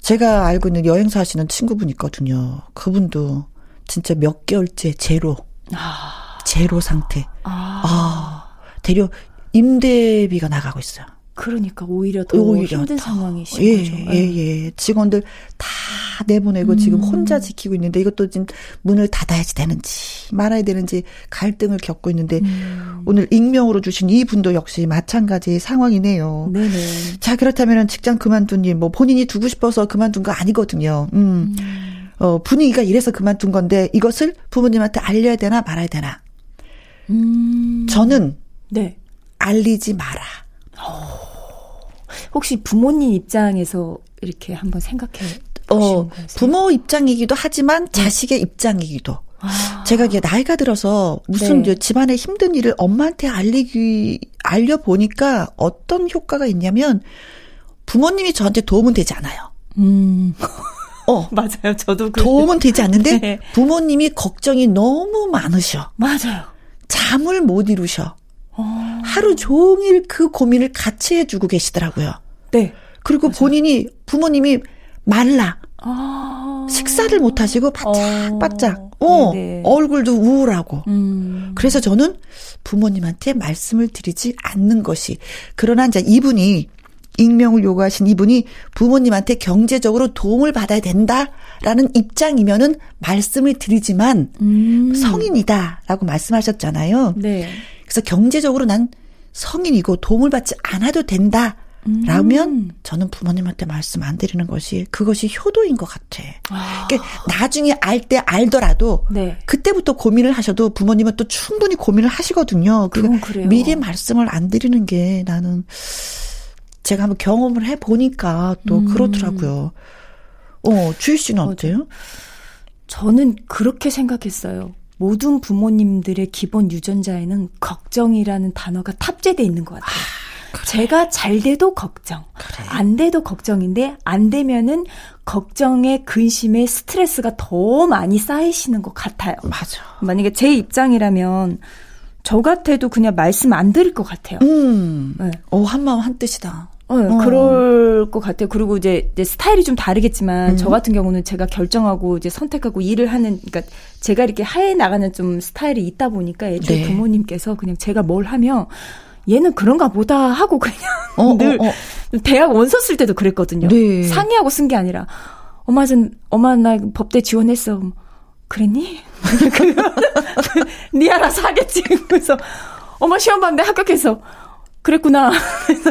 제가 알고 있는 여행사 하시는 친구분 있거든요. 그분도 진짜 몇 개월째 제로. 아. 제로 상태. 아. 아. 대려 임대비가 나가고 있어요. 그러니까 오히려 더 오히려 힘든 더. 상황이신 예, 거죠. 예, 예, 예. 직원들 다 내보내고 음. 지금 혼자 지키고 있는데 이것도 지금 문을 닫아야지 되는지 말아야 되는지 갈등을 겪고 있는데 음. 오늘 익명으로 주신 이 분도 역시 마찬가지 상황이네요. 네네. 자 그렇다면 직장 그만둔 일 뭐 본인이 두고 싶어서 그만둔 거 아니거든요. 음. 음. 어, 분위기가 이래서 그만둔 건데 이것을 부모님한테 알려야 되나 말아야 되나. 음. 저는 네. 알리지 마라. 혹시 부모님 입장에서 이렇게 한번 생각해 어, 부모 입장이기도 하지만 네. 자식의 입장이기도. 아. 제가 이게 나이가 들어서 무슨 네. 집안의 힘든 일을 엄마한테 알리기 알려 보니까 어떤 효과가 있냐면 부모님이 저한테 도움은 되지 않아요. 음. 어, 맞아요. 저도 그 도움은 되지 않는데 네. 부모님이 걱정이 너무 많으셔. 맞아요. 잠을 못 이루셔. 어. 하루 종일 그 고민을 같이 해주고 계시더라고요. 네. 그리고 맞아요. 본인이 부모님이 말라. 아. 식사를 못 하시고 바짝바짝. 어, 어 얼굴도 우울하고. 음. 그래서 저는 부모님한테 말씀을 드리지 않는 것이. 그러나 이제 이분이 익명을 요구하신 이분이 부모님한테 경제적으로 도움을 받아야 된다라는 입장이면은 말씀을 드리지만 음. 성인이다라고 말씀하셨잖아요. 네. 그래서 경제적으로 난 성인이고 도움을 받지 않아도 된다. 라면 음. 저는 부모님한테 말씀 안 드리는 것이 그것이 효도인 것 같아. 아. 그러니까 나중에 알 때 알더라도 네. 그때부터 고민을 하셔도 부모님은 또 충분히 고민을 하시거든요. 그러니까 미리 말씀을 안 드리는 게 나는 제가 한번 경험을 해 보니까 또 음. 그렇더라고요. 어, 주희 씨는 어때요? 저는 그렇게 생각했어요. 모든 부모님들의 기본 유전자에는 걱정이라는 단어가 탑재돼 있는 것 같아요. 아, 그래. 제가 잘 돼도 걱정, 그래. 안 돼도 걱정인데 안 되면은 걱정에 근심에 스트레스가 더 많이 쌓이시는 것 같아요. 맞아. 만약에 제 입장이라면 저 같아도 그냥 말씀 안 드릴 것 같아요. 음. 네. 오, 한마음 한뜻이다. 어, 어, 그럴 것 같아요. 그리고 이제, 이제 스타일이 좀 다르겠지만 음. 저 같은 경우는 제가 결정하고 이제 선택하고 일을 하는 그러니까 제가 이렇게 하에 나가는 좀 스타일이 있다 보니까 애초에 네. 부모님께서 그냥 제가 뭘 하면 얘는 그런가 보다 하고 그냥 어, 어늘 어, 어. 대학 원서 쓸 때도 그랬거든요. 네. 상의하고 쓴 게 아니라 엄마 전 엄마 나 법대 지원했어. 그랬니? 니 알아서 하겠지. 그래서 엄마 시험 봤는데 합격했어. 그랬구나.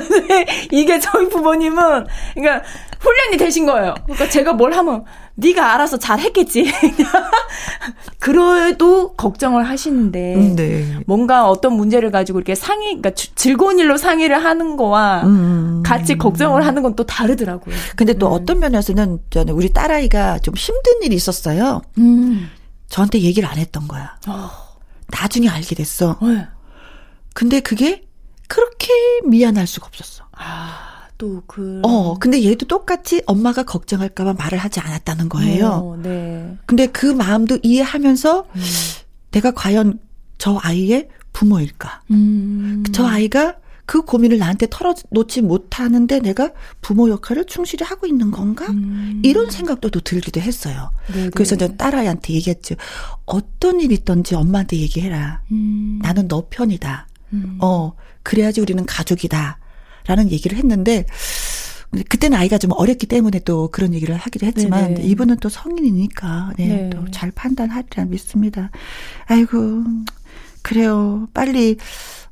이게 저희 부모님은 그러니까 훈련이 되신 거예요. 그러니까 제가 뭘 하면 네가 알아서 잘 했겠지. 그래도 걱정을 하시는데 음, 네. 뭔가 어떤 문제를 가지고 이렇게 상의, 그러니까 즐거운 일로 상의를 하는 거와 음. 같이 걱정을 하는 건 또 다르더라고요. 근데 또 음. 어떤 면에서는 저는 우리 딸아이가 좀 힘든 일이 있었어요. 음. 저한테 얘기를 안 했던 거야. 어. 나중에 알게 됐어. 네. 근데 그게 그렇게 미안할 수가 없었어. 아, 또 그. 어, 근데 얘도 똑같이 엄마가 걱정할까봐 말을 하지 않았다는 거예요. 어, 네. 근데 그 마음도 이해하면서 음. 내가 과연 저 아이의 부모일까? 음. 저 아이가 그 고민을 나한테 털어놓지 못하는데 내가 부모 역할을 충실히 하고 있는 건가? 음. 이런 생각도 또 들기도 했어요. 네네. 그래서 저 딸아이한테 얘기했죠. 어떤 일 있던지 엄마한테 얘기해라. 음. 나는 너 편이다. 음. 어, 그래야지 우리는 가족이다. 라는 얘기를 했는데 그때는 아이가 좀 어렸기 때문에 또 그런 얘기를 하기도 했지만 네네. 이분은 또 성인이니까 네, 네. 또 잘 판단하리라 믿습니다. 아이고 그래요. 빨리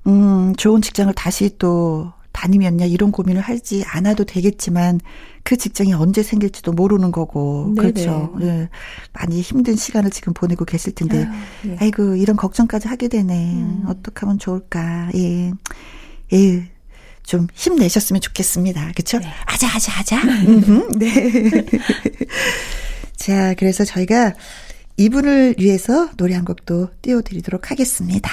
음 좋은 직장을 다시 또 다니면야 이런 고민을 하지 않아도 되겠지만 그 직장이 언제 생길지도 모르는 거고 네네. 그렇죠. 예. 많이 힘든 시간을 지금 보내고 계실 텐데 아유, 네. 아이고 이런 걱정까지 하게 되네. 음. 어떻게 하면 좋을까? 예. 예. 좀 힘내셨으면 좋겠습니다. 그렇죠? 네. 아자 아자 아자. 네. 자, 그래서 저희가 이분을 위해서 노래 한 곡도 띄워드리도록 하겠습니다.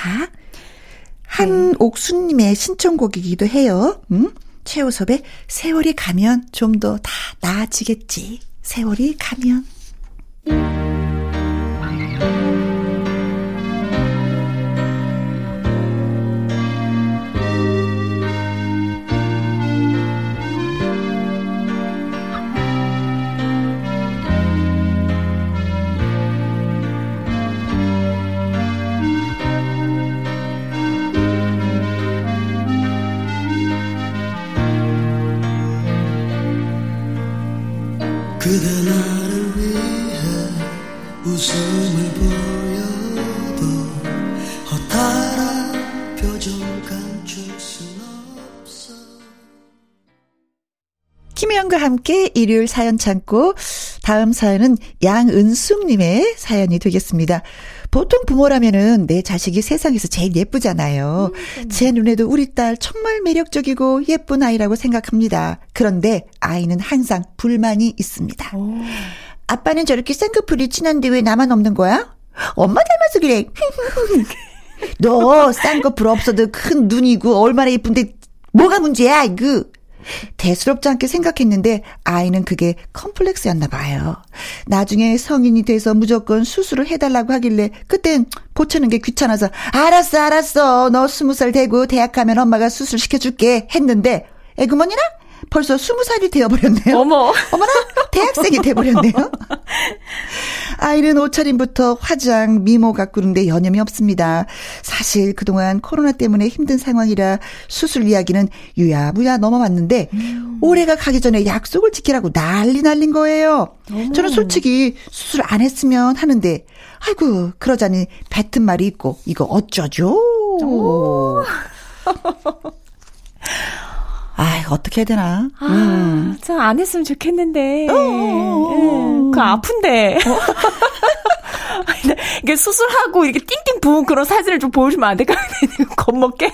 한옥수님의 신청곡이기도 해요. 음? 최우섭의 세월이 가면 좀 더 다 나아지겠지. 세월이 가면. 일요일 사연 창고 다음 사연은 양은숙님의 사연이 되겠습니다. 보통 부모라면은 내 자식이 세상에서 제일 예쁘잖아요. 음, 제 눈에도 우리 딸 정말 매력적이고 예쁜 아이라고 생각합니다. 그런데 아이는 항상 불만이 있습니다. 오. 아빠는 저렇게 쌍꺼풀이 진한데 왜 나만 없는 거야? 엄마 닮아서 그래. 너 쌍꺼풀 없어도 큰 눈이고 얼마나 예쁜데 뭐가 문제야, 이거. 대수롭지 않게 생각했는데 아이는 그게 컴플렉스였나 봐요. 나중에 성인이 돼서 무조건 수술을 해달라고 하길래 그땐 고치는 게 귀찮아서 알았어 알았어 너 스무 살 되고 대학 가면 엄마가 수술 시켜줄게 했는데 에그머니나 벌써 스무 살이 되어버렸네요. 어머. 어머나, 대학생이 돼버렸네요. 아이는 옷차림부터 화장, 미모 가꾸는데 여념이 없습니다. 사실 그동안 코로나 때문에 힘든 상황이라 수술 이야기는 유야무야 넘어왔는데, 음. 올해가 가기 전에 약속을 지키라고 난리 날린 거예요. 어머. 저는 솔직히 수술 안 했으면 하는데, 아이고, 그러자니 뱉은 말이 있고, 이거 어쩌죠? 아, 어떻게 해야 되나? 아, 음. 저안 했으면 좋겠는데. 음, 그 아픈데. 어. 이게 수술하고 이렇게 띵띵 부은 그런 사진을 좀 보여주면 안 될까? 겁먹게.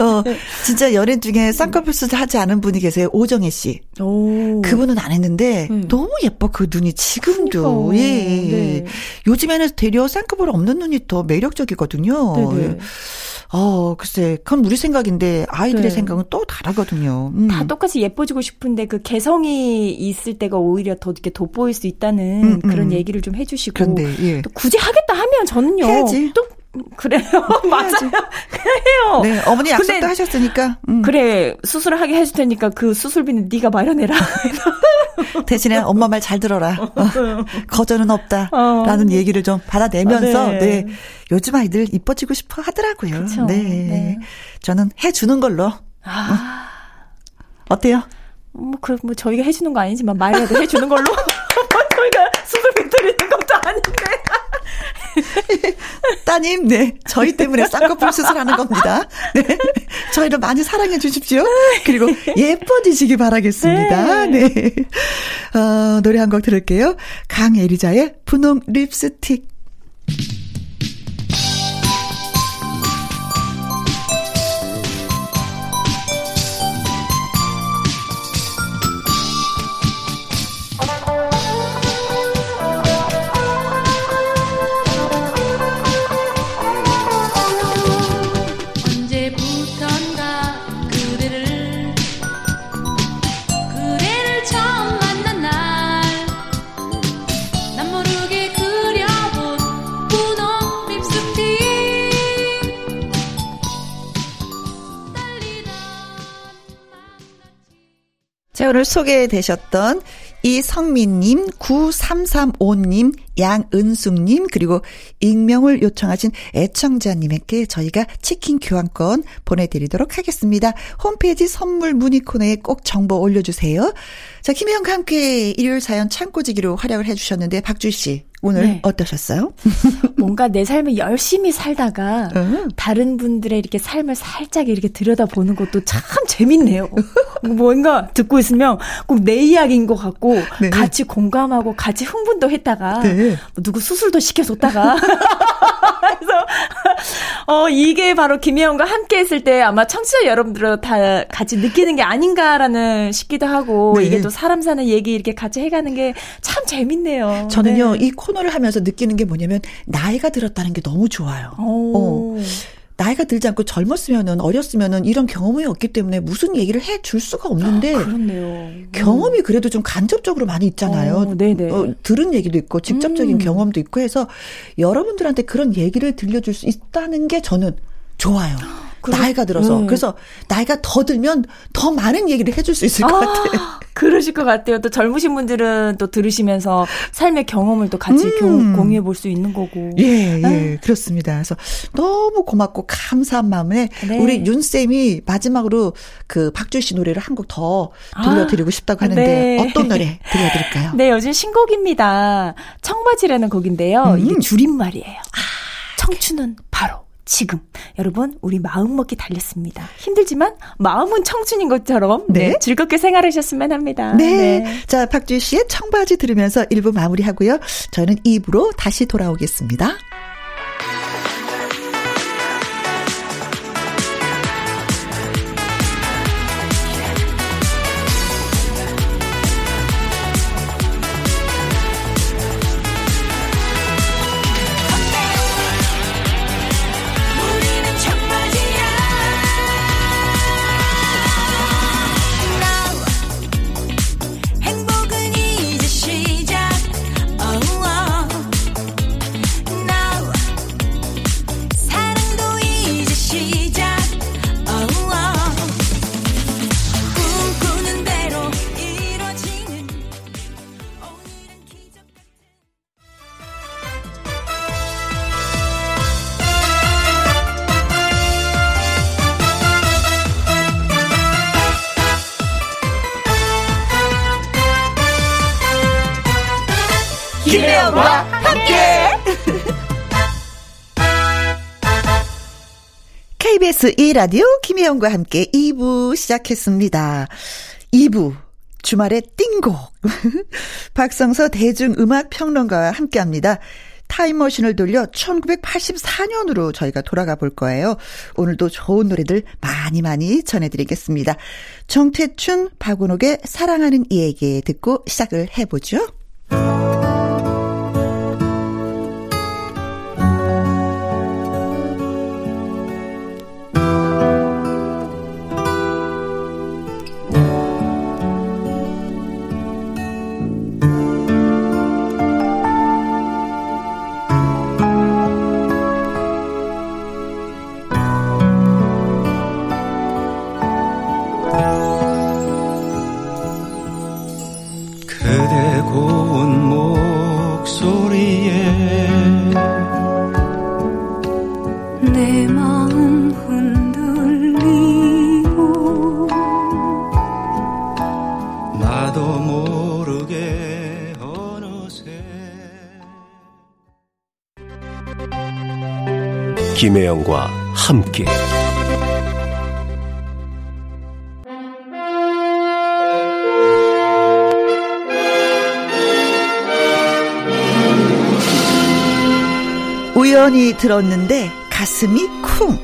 어, 진짜 연예인 중에 쌍꺼풀 수술 하지 않은 분이 계세요. 오정혜 씨. 오. 그분은 안 했는데 음. 너무 예뻐 그 눈이 지금도. 그러니까. 예. 네. 요즘에는 되려 쌍꺼풀 없는 눈이 더 매력적이거든요. 네네. 예. 어, 글쎄, 그건 우리 생각인데 아이들의 네. 생각은 또 다르거든요. 음. 다 똑같이 예뻐지고 싶은데 그 개성이 있을 때가 오히려 더 이렇게 돋보일 수 있다는 음, 음. 그런 얘기를 좀 해주시고. 그런데, 예. 또 굳이 하겠다 하면 저는요. 해야지. 또 그래요. 맞아요. 그래요. 네, 어머니 약속도 하셨으니까. 음. 그래, 수술을 하게 해줄 테니까 그 수술비는 네가 마련해라. 대신에 엄마 말 잘 들어라. 어, 거절은 없다. 어. 라는 얘기를 좀 받아내면서, 아, 네. 네. 요즘 아이들 이뻐지고 싶어 하더라고요. 네. 네. 저는 해주는 걸로. 아. 어. 어때요? 뭐, 그, 뭐, 저희가 해주는 거 아니지만 말이라도 해주는 걸로. 저희가 수술비 드리는 것도 아닌데. 따님, 네. 저희 때문에 쌍꺼풀 수술하는 겁니다. 네. 저희를 많이 사랑해 주십시오. 그리고 예뻐지시기 바라겠습니다. 네. 네. 어, 노래 한 곡 들을게요. 강에리자의 분홍 립스틱. 자, 오늘 소개되셨던 이성민님, 9335님, 양은숙님, 그리고 익명을 요청하신 애청자님에게 저희가 치킨 교환권 보내드리도록 하겠습니다. 홈페이지 선물 문의 코너에 꼭 정보 올려주세요. 자, 김혜영과 함께 일요일 사연 창고지기로 활약을 해주셨는데, 박주 씨. 오늘 네. 어떠셨어요? 뭔가 내 삶을 열심히 살다가 음. 다른 분들의 이렇게 삶을 살짝 이렇게 들여다보는 것도 참 재밌네요. 뭔가 듣고 있으면 꼭 내 이야기인 것 같고 네. 같이 공감하고 같이 흥분도 했다가 네. 뭐 누구 수술도 시켜줬다가 그래서 어 이게 바로 김혜영과 함께 했을 때 아마 청취자 여러분들은 다 같이 느끼는 게 아닌가라는 싶기도 하고 네. 이게 또 사람 사는 얘기 이렇게 같이 해가는 게 참 재밌네요. 저는요 네. 이 코너를 하면서 느끼는 게 뭐냐면 나이가 들었다는 게 너무 좋아요. 어. 나이가 들지 않고 젊었으면은 어렸으면은 이런 경험이 없기 때문에 무슨 얘기를 해 줄 수가 없는데 아, 그렇네요. 경험이 그래도 좀 간접적으로 많이 있잖아요. 어, 네네. 어, 들은 얘기도 있고 직접적인 음. 경험도 있고 해서 여러분들한테 그런 얘기를 들려줄 수 있다는 게 저는 좋아요. 나이가 들어서. 네. 그래서 나이가 더 들면 더 많은 얘기를 해줄 수 있을 것 아, 같아요. 그러실 것 같아요. 또 젊으신 분들은 또 들으시면서 삶의 경험을 또 같이 음. 공유해 볼 수 있는 거고. 예, 예, 아. 그렇습니다. 그래서 너무 고맙고 감사한 마음에 네. 우리 윤쌤이 마지막으로 그 박주 씨 노래를 한 곡 더 들려드리고 아, 싶다고 하는데 네. 어떤 노래 들려드릴까요? 네, 요즘 신곡입니다. 청바지라는 곡인데요. 음. 이게 줄임말이에요. 아, 청춘은 바로 지금 여러분 우리 마음 먹기 달렸습니다. 힘들지만 마음은 청춘인 것처럼 네, 네 즐겁게 생활하셨으면 합니다. 네. 네. 자, 박주희 씨의 청바지 들으면서 1부 마무리하고요. 저는 2부로 다시 돌아오겠습니다. KBS 2라디오 김혜영과 함께 2부 시작했습니다. 2부 주말의 띵곡 박성서 대중음악평론가와 함께 합니다. 타임머신을 돌려 1984년으로 저희가 돌아가 볼 거예요. 오늘도 좋은 노래들 많이 많이 전해드리겠습니다. 정태춘, 박은옥의 사랑하는 이에게 듣고 시작을 해보죠. 김혜영과 함께 우연히 들었는데 가슴이 쿵.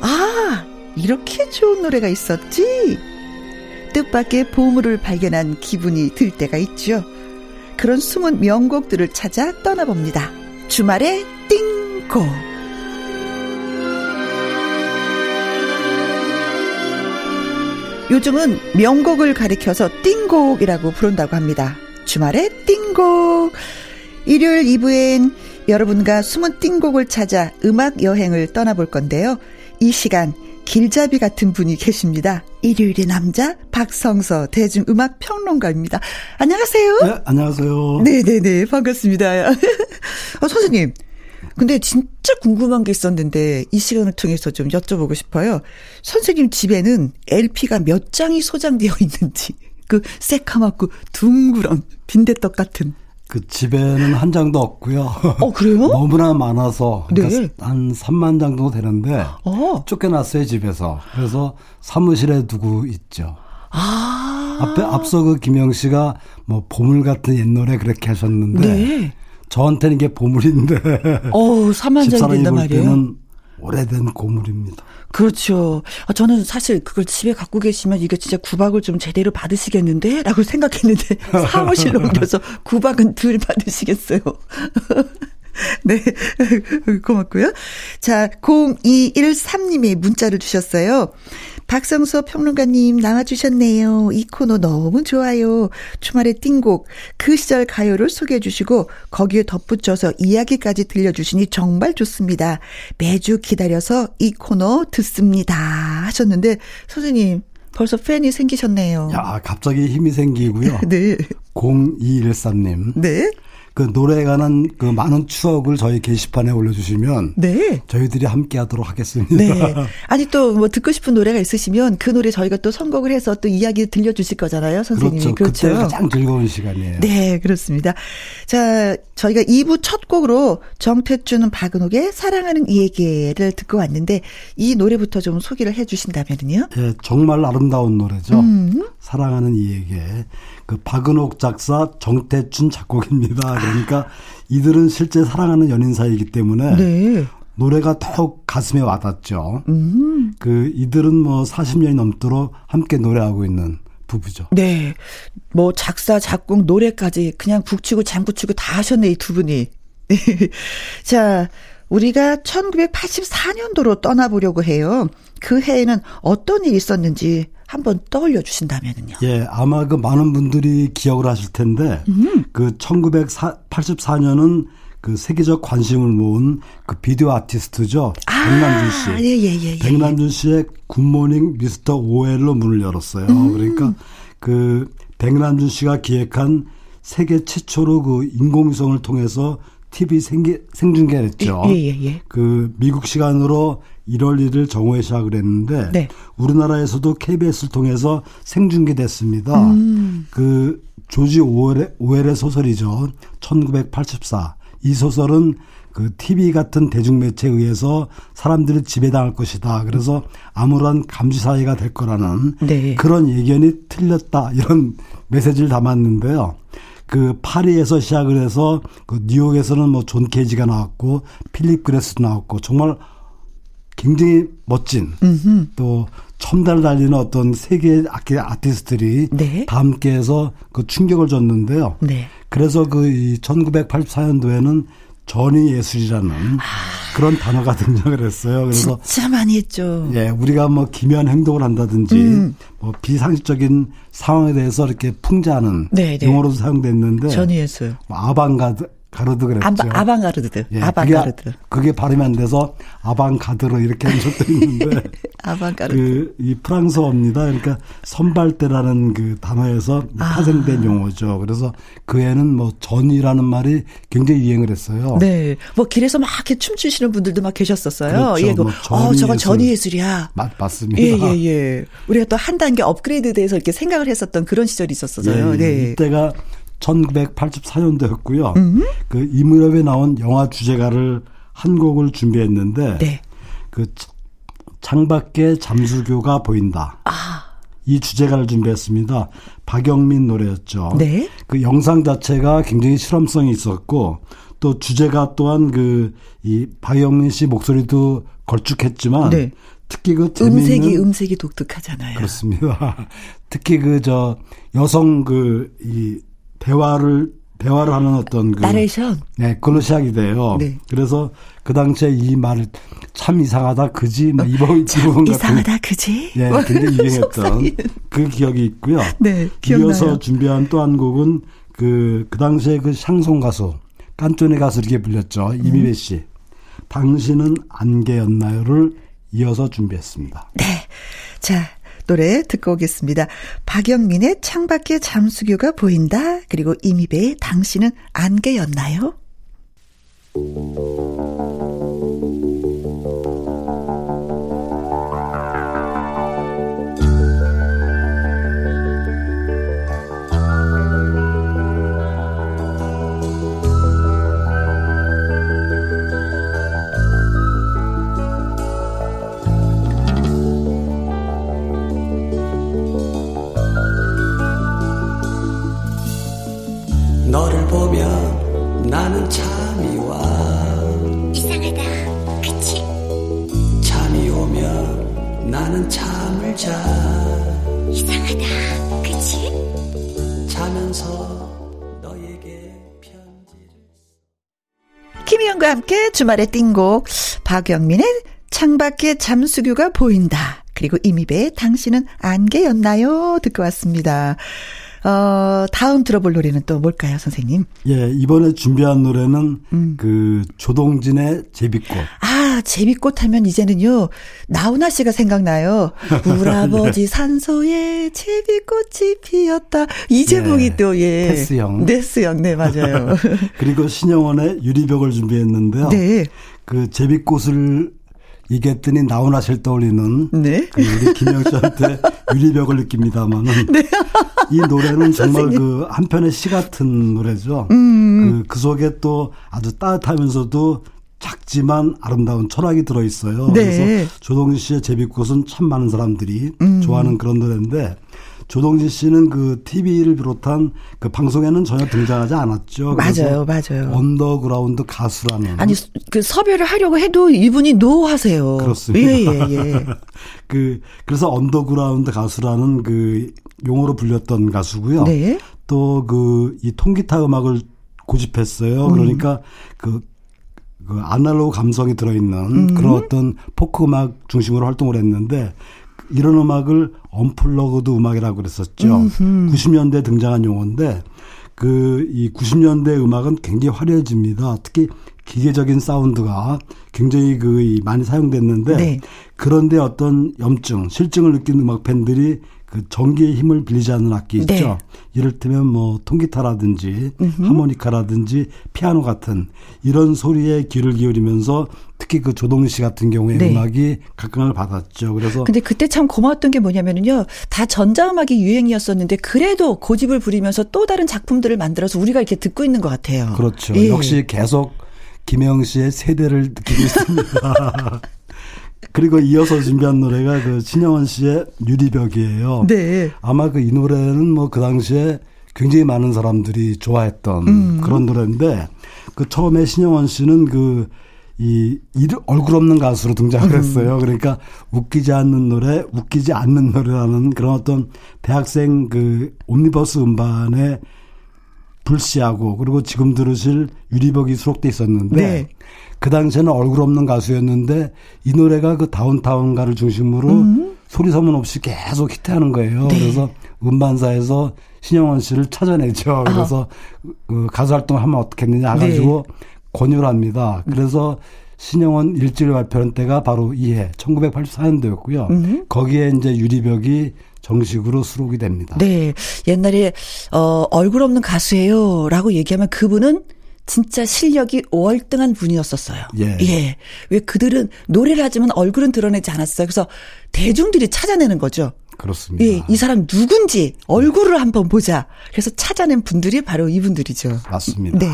아, 이렇게 좋은 노래가 있었지? 뜻밖의 보물을 발견한 기분이 들 때가 있죠. 그런 숨은 명곡들을 찾아 떠나봅니다. 주말에 띵곡. 요즘은 명곡을 가리켜서 띵곡이라고 부른다고 합니다. 주말에 띵곡. 일요일 2부엔 여러분과 숨은 띵곡을 찾아 음악 여행을 떠나볼 건데요. 이 시간 길잡이 같은 분이 계십니다. 일요일의 남자 박성서 대중음악 평론가입니다. 안녕하세요. 네, 안녕하세요. 네네네 반갑습니다. 아, 선생님. 근데 진짜 궁금한 게 있었는데 이 시간을 통해서 좀 여쭤보고 싶어요. 선생님 집에는 LP가 몇 장이 소장되어 있는지 그 새카맣고 둥그런 빈대떡 같은 그 집에는 한 장도 없고요. 어, 그래요? 너무나 많아서 그러니까 네. 한 3만 장 정도 되는데 어. 쫓겨났어요 집에서. 그래서 사무실에 두고 있죠. 아. 앞에 앞서 그 김영 씨가 뭐 보물 같은 옛 노래 그렇게 하셨는데 네. 저한테는 이게 보물인데 어우, 3만 장이 된단 볼 말이에요. 오래된 고물입니다. 그렇죠. 아, 저는 사실 그걸 집에 갖고 계시면 이게 진짜 구박을 좀 제대로 받으시겠는데? 라고 생각했는데 사무실로 옮겨서 구박은 덜 받으시겠어요. 네. 고맙고요. 자, 0213님이 문자를 주셨어요. 박성서 평론가님 나와주셨네요. 이 코너 너무 좋아요. 주말에 띵곡 그 시절 가요를 소개해 주시고 거기에 덧붙여서 이야기까지 들려주시니 정말 좋습니다. 매주 기다려서 이 코너 듣습니다. 하셨는데 선생님 벌써 팬이 생기셨네요. 야 갑자기 힘이 생기고요. 네. 0213님. 네. 그 노래에 관한 그 많은 추억을 저희 게시판에 올려주시면 네. 저희들이 함께 하도록 하겠습니다. 네. 아니 또 뭐 듣고 싶은 노래가 있으시면 그 노래 저희가 또 선곡을 해서 또 이야기 들려주실 거잖아요, 선생님이. 그렇죠. 그때 가장 즐거운 시간이에요. 네, 그렇습니다. 자, 저희가 2부 첫 곡으로 정태춘 박은옥의 사랑하는 이 얘기를 듣고 왔는데 이 노래부터 좀 소개를 해 주신다면요. 예, 정말 아름다운 노래죠. 음. 사랑하는 이에게 그 박은옥 작사 정태춘 작곡입니다. 그러니까 이들은 실제 사랑하는 연인 사이이기 때문에 네. 노래가 더욱 가슴에 와닿죠. 음. 그 이들은 뭐 40년이 넘도록 함께 노래하고 있는 부부죠. 네. 뭐 작사, 작곡, 노래까지 그냥 북치고 장구치고 다 하셨네, 이 두 분이. 자, 우리가 1984년도로 떠나보려고 해요. 그 해에는 어떤 일이 있었는지 한번 떠올려 주신다면요. 예, 아마 그 많은 분들이 기억을 하실 텐데 음. 그 1984년은 그 세계적 관심을 모은 그 비디오 아티스트죠. 백남준 씨. 아, 예, 예, 예, 예. 백남준 씨의 굿모닝 미스터 오엘로 문을 열었어요. 음. 그러니까 그 백남준 씨가 기획한 세계 최초로 그 인공위성을 통해서 TV 생기, 생중계를 했죠. 예, 예, 예. 그 미국 시간으로 1월 1일 정오에 시작을 했는데 네. 우리나라에서도 KBS를 통해서 생중계됐습니다. 음. 그 조지 오웰의, 오웰의 소설이죠. 1984. 이 소설은 그 TV 같은 대중매체에 의해서 사람들이 지배당할 것이다. 그래서 아무런 감시 사회가 될 거라는 네. 그런 예견이 틀렸다. 이런 메시지를 담았는데요. 그 파리에서 시작을 해서 그 뉴욕에서는 뭐 존 케이지가 나왔고 필립 글래스도 나왔고 정말 굉장히 멋진 또 첨단을 달리는 어떤 세계 악기 아티스트들이 네. 다 함께해서 그 충격을 줬는데요. 네. 그래서 그 1984년도에는 전위 예술이라는 그런 단어가 등장을 했어요. 그래서 진짜 많이 했죠. 예, 우리가 뭐 기묘한 행동을 한다든지 음. 뭐 비상식적인 상황에 대해서 이렇게 풍자하는 네, 네. 용어로도 사용됐는데 전이했어요. 뭐 아방가드 가르드 그랬죠. 아바, 아방가르드. 예, 아방가르드. 그게, 그게 발음이 안 돼서 아방가드로 이렇게 한 적도 있는데 아방가르드. 그 이 프랑스어입니다. 그러니까 선발대라는 그 단어에서 아. 파생된 용어죠. 그래서 그 애는 뭐 전이라는 말이 굉장히 유행을 했어요. 네. 뭐 길에서 막 이렇게 춤추시는 분들도 막 계셨었어요. 그렇죠. 예, 그, 뭐 어, 저거 예술. 전이 예술이야. 맞, 맞습니다. 예, 예, 예. 우리가 또 한 단계 업그레이드 돼서 이렇게 생각을 했었던 그런 시절이 있었어요. 예, 네. 이때가 1984년도였고요. 음. 그 이무렵에 나온 영화 주제가를 한 곡을 준비했는데 네. 그 차- 창밖에 잠수교가 보인다. 아. 이 주제가를 준비했습니다. 박영민 노래였죠. 네. 그 영상 자체가 굉장히 실험성이 있었고 또 주제가 또한 그 이 박영민 씨 목소리도 걸쭉했지만 네. 특히 그 음색이 음색이 독특하잖아요. 그렇습니다. 특히 그 저 여성 그 이 대화를 대화를 하는 어떤 그 나레이션. 네, 그걸로 시작이 돼요. 네. 그래서 그 당시에 이 말을 참 이상하다 그지 막 이번 이번 같은 이상하다, 그지? 예, 굉장히 유행했던. 그 기억이 있고요. 네, 기억나요. 이어서 준비한 또 한 곡은 그, 그 당시에 그 샹송 가수, 깐쪼네 가수 이렇게 불렸죠. 음. 이미배 씨. 당신은 안개였나요를 이어서 준비했습니다. 네. 자, 노래 듣고 오겠습니다. 박영민의 창밖에 잠수교가 보인다. 그리고 이미배의 당신은 안개였나요? 자 이상하다 그치? 자면서 너에게 편지를 김희영과 함께 주말의 띵곡 박영민의 창밖에 잠수교가 보인다. 그리고 이미배의 당신은 안개였나요? 듣고 왔습니다. 어, 다음 들어볼 노래는 또 뭘까요, 선생님? 예, 이번에 준비한 노래는 음. 그 조동진의 제비꽃. 아, 제비꽃 하면 이제는요, 나훈아 씨가 생각나요. 우라버지 산소에 제비꽃이 피었다. 이 제목이 예, 또, 예. 테스형. 네스형, 네, 맞아요. 그리고 신영원의 유리벽을 준비했는데요. 네. 그 제비꽃을 얘기했더니 나훈아 씨를 떠올리는 네? 그 우리 김영 씨한테 유리벽을 느낍니다만은 네. 이 노래는 정말 그 한편의 시 같은 노래죠. 음. 그, 그 속에 또 아주 따뜻하면서도 작지만 아름다운 철학이 들어 있어요. 네. 그래서 조동진 씨의 제비꽃은 참 많은 사람들이 음. 좋아하는 그런 노래인데 조동진 씨는 그 TV를 비롯한 그 방송에는 전혀 등장하지 않았죠. 맞아요, 맞아요. 언더그라운드 가수라는. 아니, 그 섭외를 하려고 해도 이분이 no 하세요. 그렇습니다. 예, 예, 예. 그, 그래서 언더그라운드 가수라는 그 용어로 불렸던 가수고요. 네. 또 그 이 통기타 음악을 고집했어요. 그러니까 음. 그, 그 아날로그 감성이 들어있는 음. 그런 어떤 포크 음악 중심으로 활동을 했는데 이런 음악을 언플러그드 음악이라고 그랬었죠. 음흠. 90년대 등장한 용어인데 그 이 90년대 음악은 굉장히 화려해집니다. 특히 기계적인 사운드가 굉장히 그 많이 사용됐는데 네. 그런데 어떤 염증, 실증을 느낀 음악 팬들이 그 전기의 힘을 빌리지 않는 악기 있죠. 네. 이를테면 뭐 통기타라든지 음흠. 하모니카라든지 피아노 같은 이런 소리에 귀를 기울이면서 특히 그 조동희 씨 같은 경우에 네. 음악이 각광을 받았죠. 그래서 근데 그때 참 고마웠던 게 뭐냐면은요. 다 전자음악이 유행이었었는데 그래도 고집을 부리면서 또 다른 작품들을 만들어서 우리가 이렇게 듣고 있는 것 같아요. 그렇죠. 예. 역시 계속 김영 씨의 세대를 느끼고 있습니다. 그리고 이어서 준비한 노래가 그 신영원 씨의 유리벽이에요. 네. 아마 그 이 노래는 뭐 그 당시에 굉장히 많은 사람들이 좋아했던 음. 그런 노래인데 그 처음에 신영원 씨는 그 이, 이 얼굴 없는 가수로 등장을 음. 했어요. 그러니까 웃기지 않는 노래, 웃기지 않는 노래라는 그런 어떤 대학생 그 옴니버스 음반에 불씨하고 그리고 지금 들으실 유리벽이 수록돼 있었는데 네. 그 당시에는 얼굴 없는 가수였는데 이 노래가 그 다운타운가를 중심으로 음. 소리 소문 없이 계속 히트하는 거예요. 네. 그래서 음반사에서 신영원 씨를 찾아내죠. 그래서 그 가수 활동을 하면 어떻겠느냐 해가지고 네. 권유를 합니다. 그래서 신영원 일집을 발표한 때가 바로 이해 1984년도였고요. 음. 거기에 이제 유리벽이 정식으로 수록이 됩니다. 네. 옛날에 어 얼굴 없는 가수예요라고 얘기하면 그분은 진짜 실력이 월등한 분이었었어요. 예. 예. 왜 그들은 노래를 하지만 얼굴은 드러내지 않았어요. 그래서 대중들이 찾아내는 거죠. 그렇습니다. 예, 이 사람 누군지 얼굴을 한번 보자. 그래서 찾아낸 분들이 바로 이분들이죠. 맞습니다. 네.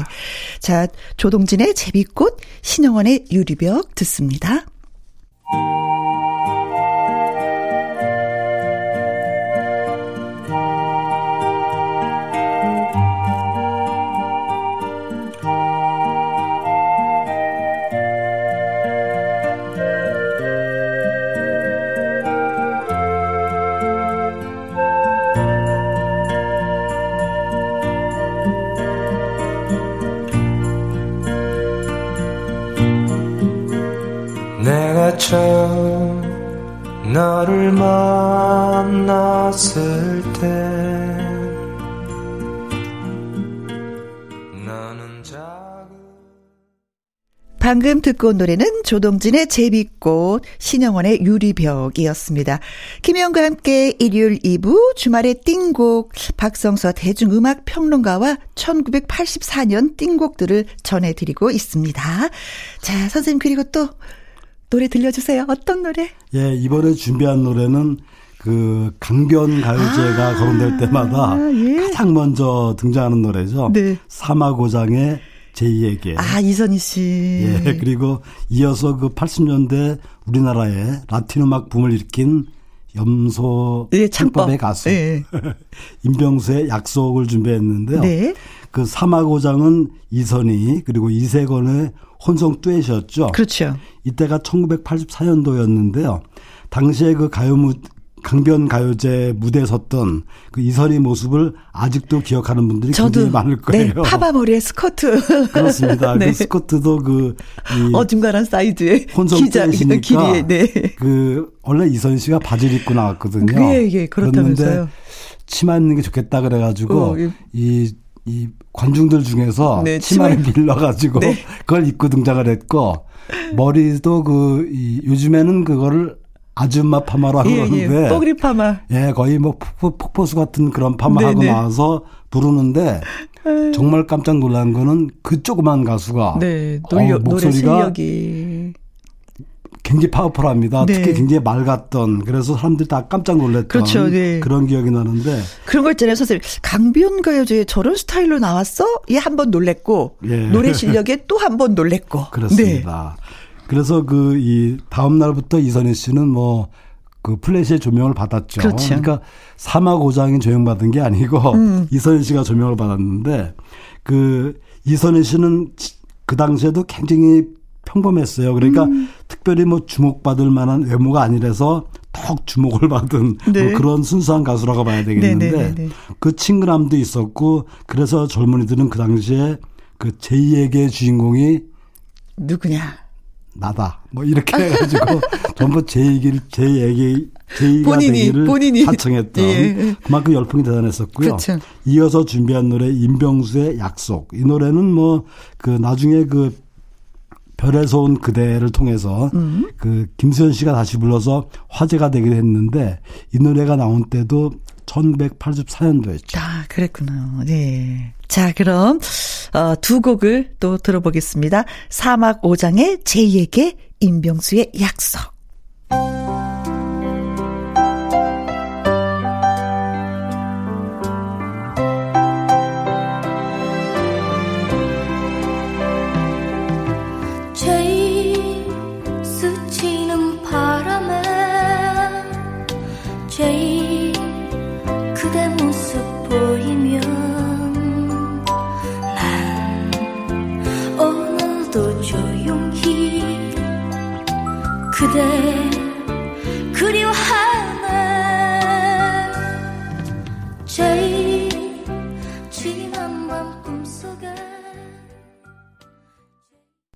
자, 조동진의 제비꽃, 신영원의 유리벽 듣습니다. 처음 너를 만났을 때 방금 듣고 온 노래는 조동진의 제비꽃, 신영원의 유리벽이었습니다. 김혜영과 함께 일요일 2부 주말의 띵곡, 박성서 대중음악 평론가와 1984년 띵곡들을 전해드리고 있습니다. 자, 선생님 그리고 또 노래 들려주세요. 어떤 노래? 예, 이번에 준비한 노래는 그 강변 가요제가 아, 거론될 때마다 예. 가장 먼저 등장하는 노래죠. 네. 사마고장의 제2에게. 아, 이선희 씨. 예, 그리고 이어서 그 80년대 우리나라의 라틴 음악 붐을 일으킨 염소 예, 창법의 가수 예. 임병수의 약속을 준비했는데요. 네. 그 사마고장은 이선희 그리고 이세건의 혼성 듀엣이었죠. 그렇죠. 이때가 1984년도였는데요. 당시에 그 가요 무, 강변 가요제 무대에 섰던 그 이선희 모습을 아직도 기억하는 분들이 저도, 굉장히 많을 거예요. 네, 파바 머리의 스커트. 그렇습니다. 네. 그 스커트도 그 어중간한 사이즈의 혼성 길이에 네. 그 원래 이선희 씨가 바지를 입고 나왔거든요. 예, 예, 그렇다면서요. 치마 입는 게 좋겠다 그래가지고 어, 예. 이, 이 관중들 중에서 네, 치마를 치마. 빌려가지고 네. 그걸 입고 등장을 했고 머리도 그 이, 요즘에는 그거를 아줌마 파마라고 예, 그러는데. 예, 뽀그리 파마. 예, 거의 뭐 폭포, 수 같은 그런 파마하고 네네. 나와서 부르는데 정말 깜짝 놀란 거는 그 조그만 가수가 네, 노래, 어, 목소리가 노래 굉장히 파워풀합니다. 네. 특히 굉장히 맑았던 그래서 사람들이 다 깜짝 놀랐던 그렇죠, 네. 그런 기억이 나는데 그런 거 있잖아요. 사실 강변 가요제에 저런 스타일로 나왔어? 얘 한 번 놀랬고 예. 노래 실력에 또 한 번 놀랬고 그렇습니다. 네. 그래서 그 이 다음 날부터 이선희 씨는 뭐그 플래시의 조명을 받았죠. 그렇죠. 그러니까 사마고장이 조명받은 게 아니고 음. 이선희 씨가 조명을 받았는데 그 이선희 씨는 그 당시에도 굉장히 평범했어요. 그러니까 음. 특별히 뭐 주목받을 만한 외모가 아니라서 턱 주목을 받은 네. 뭐 그런 순수한 가수라고 봐야 되겠는데 네네네네. 네, 네, 네. 그 친근함도 있었고 그래서 젊은이들은 그 당시에 그 제2에게 주인공이 누구냐? 나다. 뭐 이렇게 해가지고 전부 제 얘기를 제 얘기 제 얘기가 본인이, 되기를 본인이. 하청했던 예. 그만큼 열풍이 대단했었고요. 그쵸. 이어서 준비한 노래 임병수의 약속. 이 노래는 뭐 그 나중에 그 별에서 온 그대를 통해서 음. 그 김수현 씨가 다시 불러서 화제가 되기도 했는데 이 노래가 나온 때도 1984년도였죠. 아, 그랬구나. 네. 자, 그럼 어, 두 곡을 또 들어보겠습니다. 사막 오장의 제2에게 임병수의 약속. 그대 그리워하네 제일 꿈속에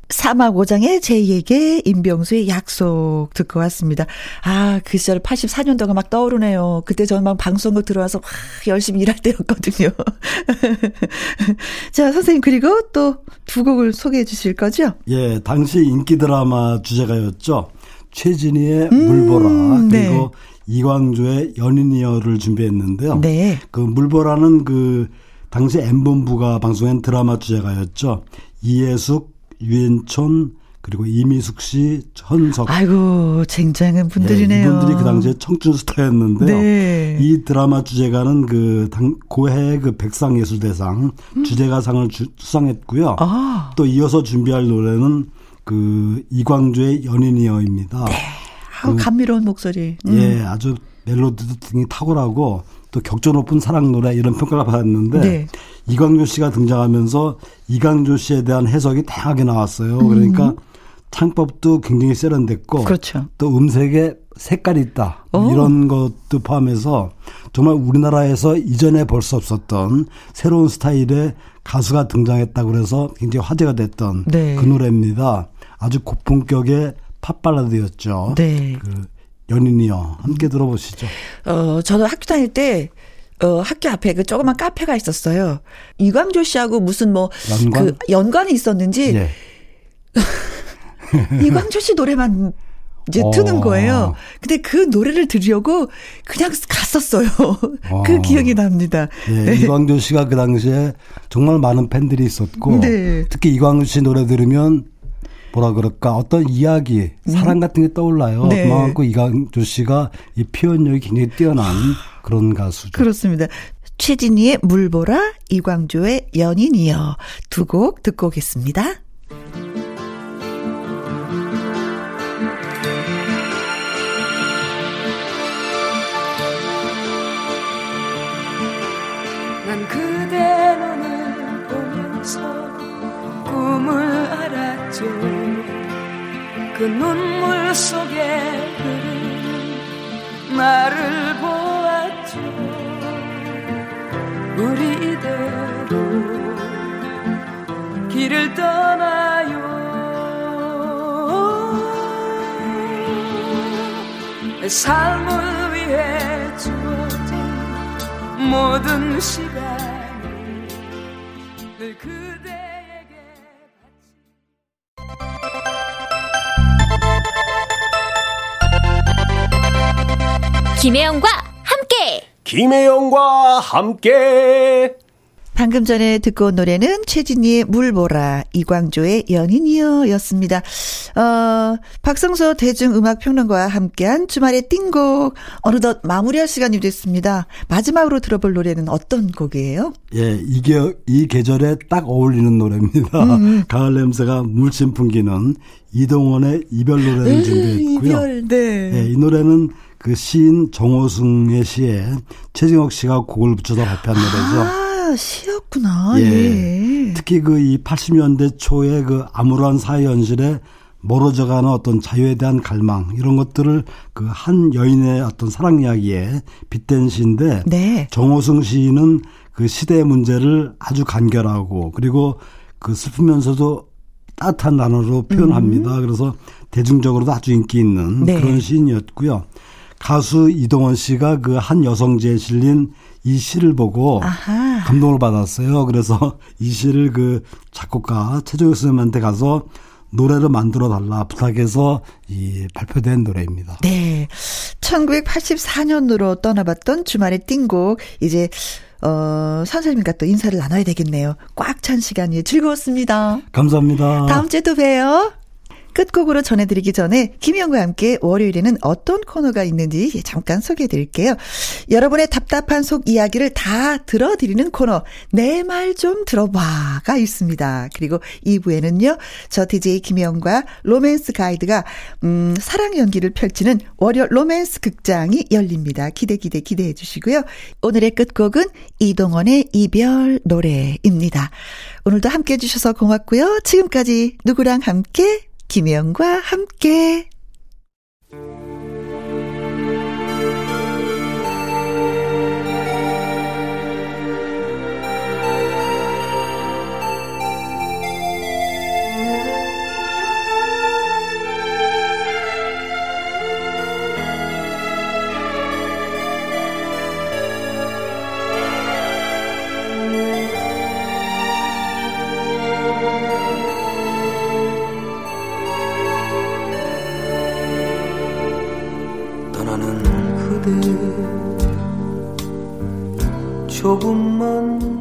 사막 오장의 제2에게 임병수의 약속 듣고 왔습니다. 아, 그 시절 84년도가 막 떠오르네요. 그때 저는 막 방송국 들어와서 막 열심히 일할 때였거든요. 자, 선생님, 그리고 또 두 곡을 소개해 주실 거죠? 예, 당시 인기 드라마 주제가였죠. 최진희의 음, 물보라 네. 그리고 네. 이광조의 연인이여를 준비했는데요. 네. 그 물보라는 그 당시 엠본부가 방송한 드라마 주제가였죠. 이예숙, 유엔촌 그리고 이미숙 씨, 천석. 아이고 쟁쟁한 분들이네요. 네, 이분들이 그 당시에 청춘 스타였는데요. 네. 이 드라마 주제가는 그 당, 고해 그 백상예술대상 음. 주제가상을 주, 수상했고요. 아. 또 이어서 준비할 노래는 그 이광조의 연인이여입니다. 네. 아, 그, 감미로운 목소리. 음. 예, 아주 멜로디도 등이 탁월하고 또 격조 높은 사랑 노래 이런 평가를 받았는데 네. 이광조 씨가 등장하면서 이광조 씨에 대한 해석이 다양하게 나왔어요. 그러니까 음. 창법도 굉장히 세련됐고 그렇죠. 또 음색에 색깔이 있다 오. 이런 것도 포함해서 정말 우리나라에서 이전에 볼 수 없었던 새로운 스타일의 가수가 등장했다고 그래서 굉장히 화제가 됐던 네. 그 노래입니다. 아주 고품격의 팝발라드였죠. 네. 그 연인이요. 함께 들어보시죠. 어, 저는 학교 다닐 때 어, 학교 앞에 그 조그만 카페가 있었어요. 이광조 씨하고 무슨 뭐 연관? 그 연관이 있었는지 예. 이광조 씨 노래만 이제 어. 트는 거예요. 근데 그 노래를 들으려고 그냥 갔었어요. 어. 그 기억이 납니다. 예, 네. 이광조 씨가 그 당시에 정말 많은 팬들이 있었고 네. 특히 이광조 씨 노래 들으면 뭐라 그럴까 어떤 이야기 사랑 같은 게 떠올라요. 네. 그만큼 이광조 씨가 이 표현력이 굉장히 뛰어난 그런 가수죠. 그렇습니다. 최진희의 물보라, 이광조의 연인이여 두 곡 듣고 오겠습니다. 난 그대 눈을 보면서 꿈을 알았죠 그 눈물 속에 흐르는 나를 보았죠. 우리 이대로 길을 떠나요. 내 삶을 위해 주어진 모든 시간을 늘그 김혜영과 함께 김혜영과 함께 방금 전에 듣고 온 노래는 최진희의 물보라, 이광조의 연인이여 였습니다. 어, 박성서 대중음악평론가와 함께한 주말의 띵곡, 어느덧 마무리할 시간이 됐습니다. 마지막으로 들어볼 노래는 어떤 곡이에요? 예, 이게, 이 계절에 딱 어울리는 노래입니다. 음. 음. 가을 냄새가 물씬 풍기는 이동원의 이별 노래를 음, 준비했고요. 이별, 네. 예, 이 노래는 그 시인 정호승의 시에 최진옥 씨가 곡을 붙여서 발표한 노래죠. 아. 시였구나. 예. 예. 특히 그 이 80년대 초에 그 암울한 사회 현실에 멀어져가는 어떤 자유에 대한 갈망 이런 것들을 그 한 여인의 어떤 사랑 이야기에 빗댄 시인데 네. 정호승 시인은 그 시대의 문제를 아주 간결하고 그리고 그 슬프면서도 따뜻한 단어로 표현합니다. 음. 그래서 대중적으로도 아주 인기 있는 네. 그런 시인이었고요. 가수 이동원 씨가 그 한 여성지에 실린 이 시를 보고 아하. 감동을 받았어요. 그래서 이 시를 그 작곡가 최종혁 선생님한테 가서 노래를 만들어 달라 부탁해서 이 발표된 노래입니다. 네. 1984년으로 떠나봤던 주말의 띵곡 이제 어, 선생님과 또 인사를 나눠야 되겠네요. 꽉 찬 시간이 즐거웠습니다. 감사합니다. 다음 주에 또 봬요. 끝곡으로 전해드리기 전에 김희영과 함께 월요일에는 어떤 코너가 있는지 잠깐 소개해 드릴게요. 여러분의 답답한 속 이야기를 다 들어드리는 코너 내 말 좀 들어봐가 있습니다. 그리고 2부에는요. 저 DJ 김희영과 로맨스 가이드가 음, 사랑 연기를 펼치는 월요 로맨스 극장이 열립니다. 기대 기대 기대해 주시고요. 오늘의 끝곡은 이동원의 이별 노래입니다. 오늘도 함께 해주셔서 고맙고요. 지금까지 누구랑 함께 김혜영과 함께 조금만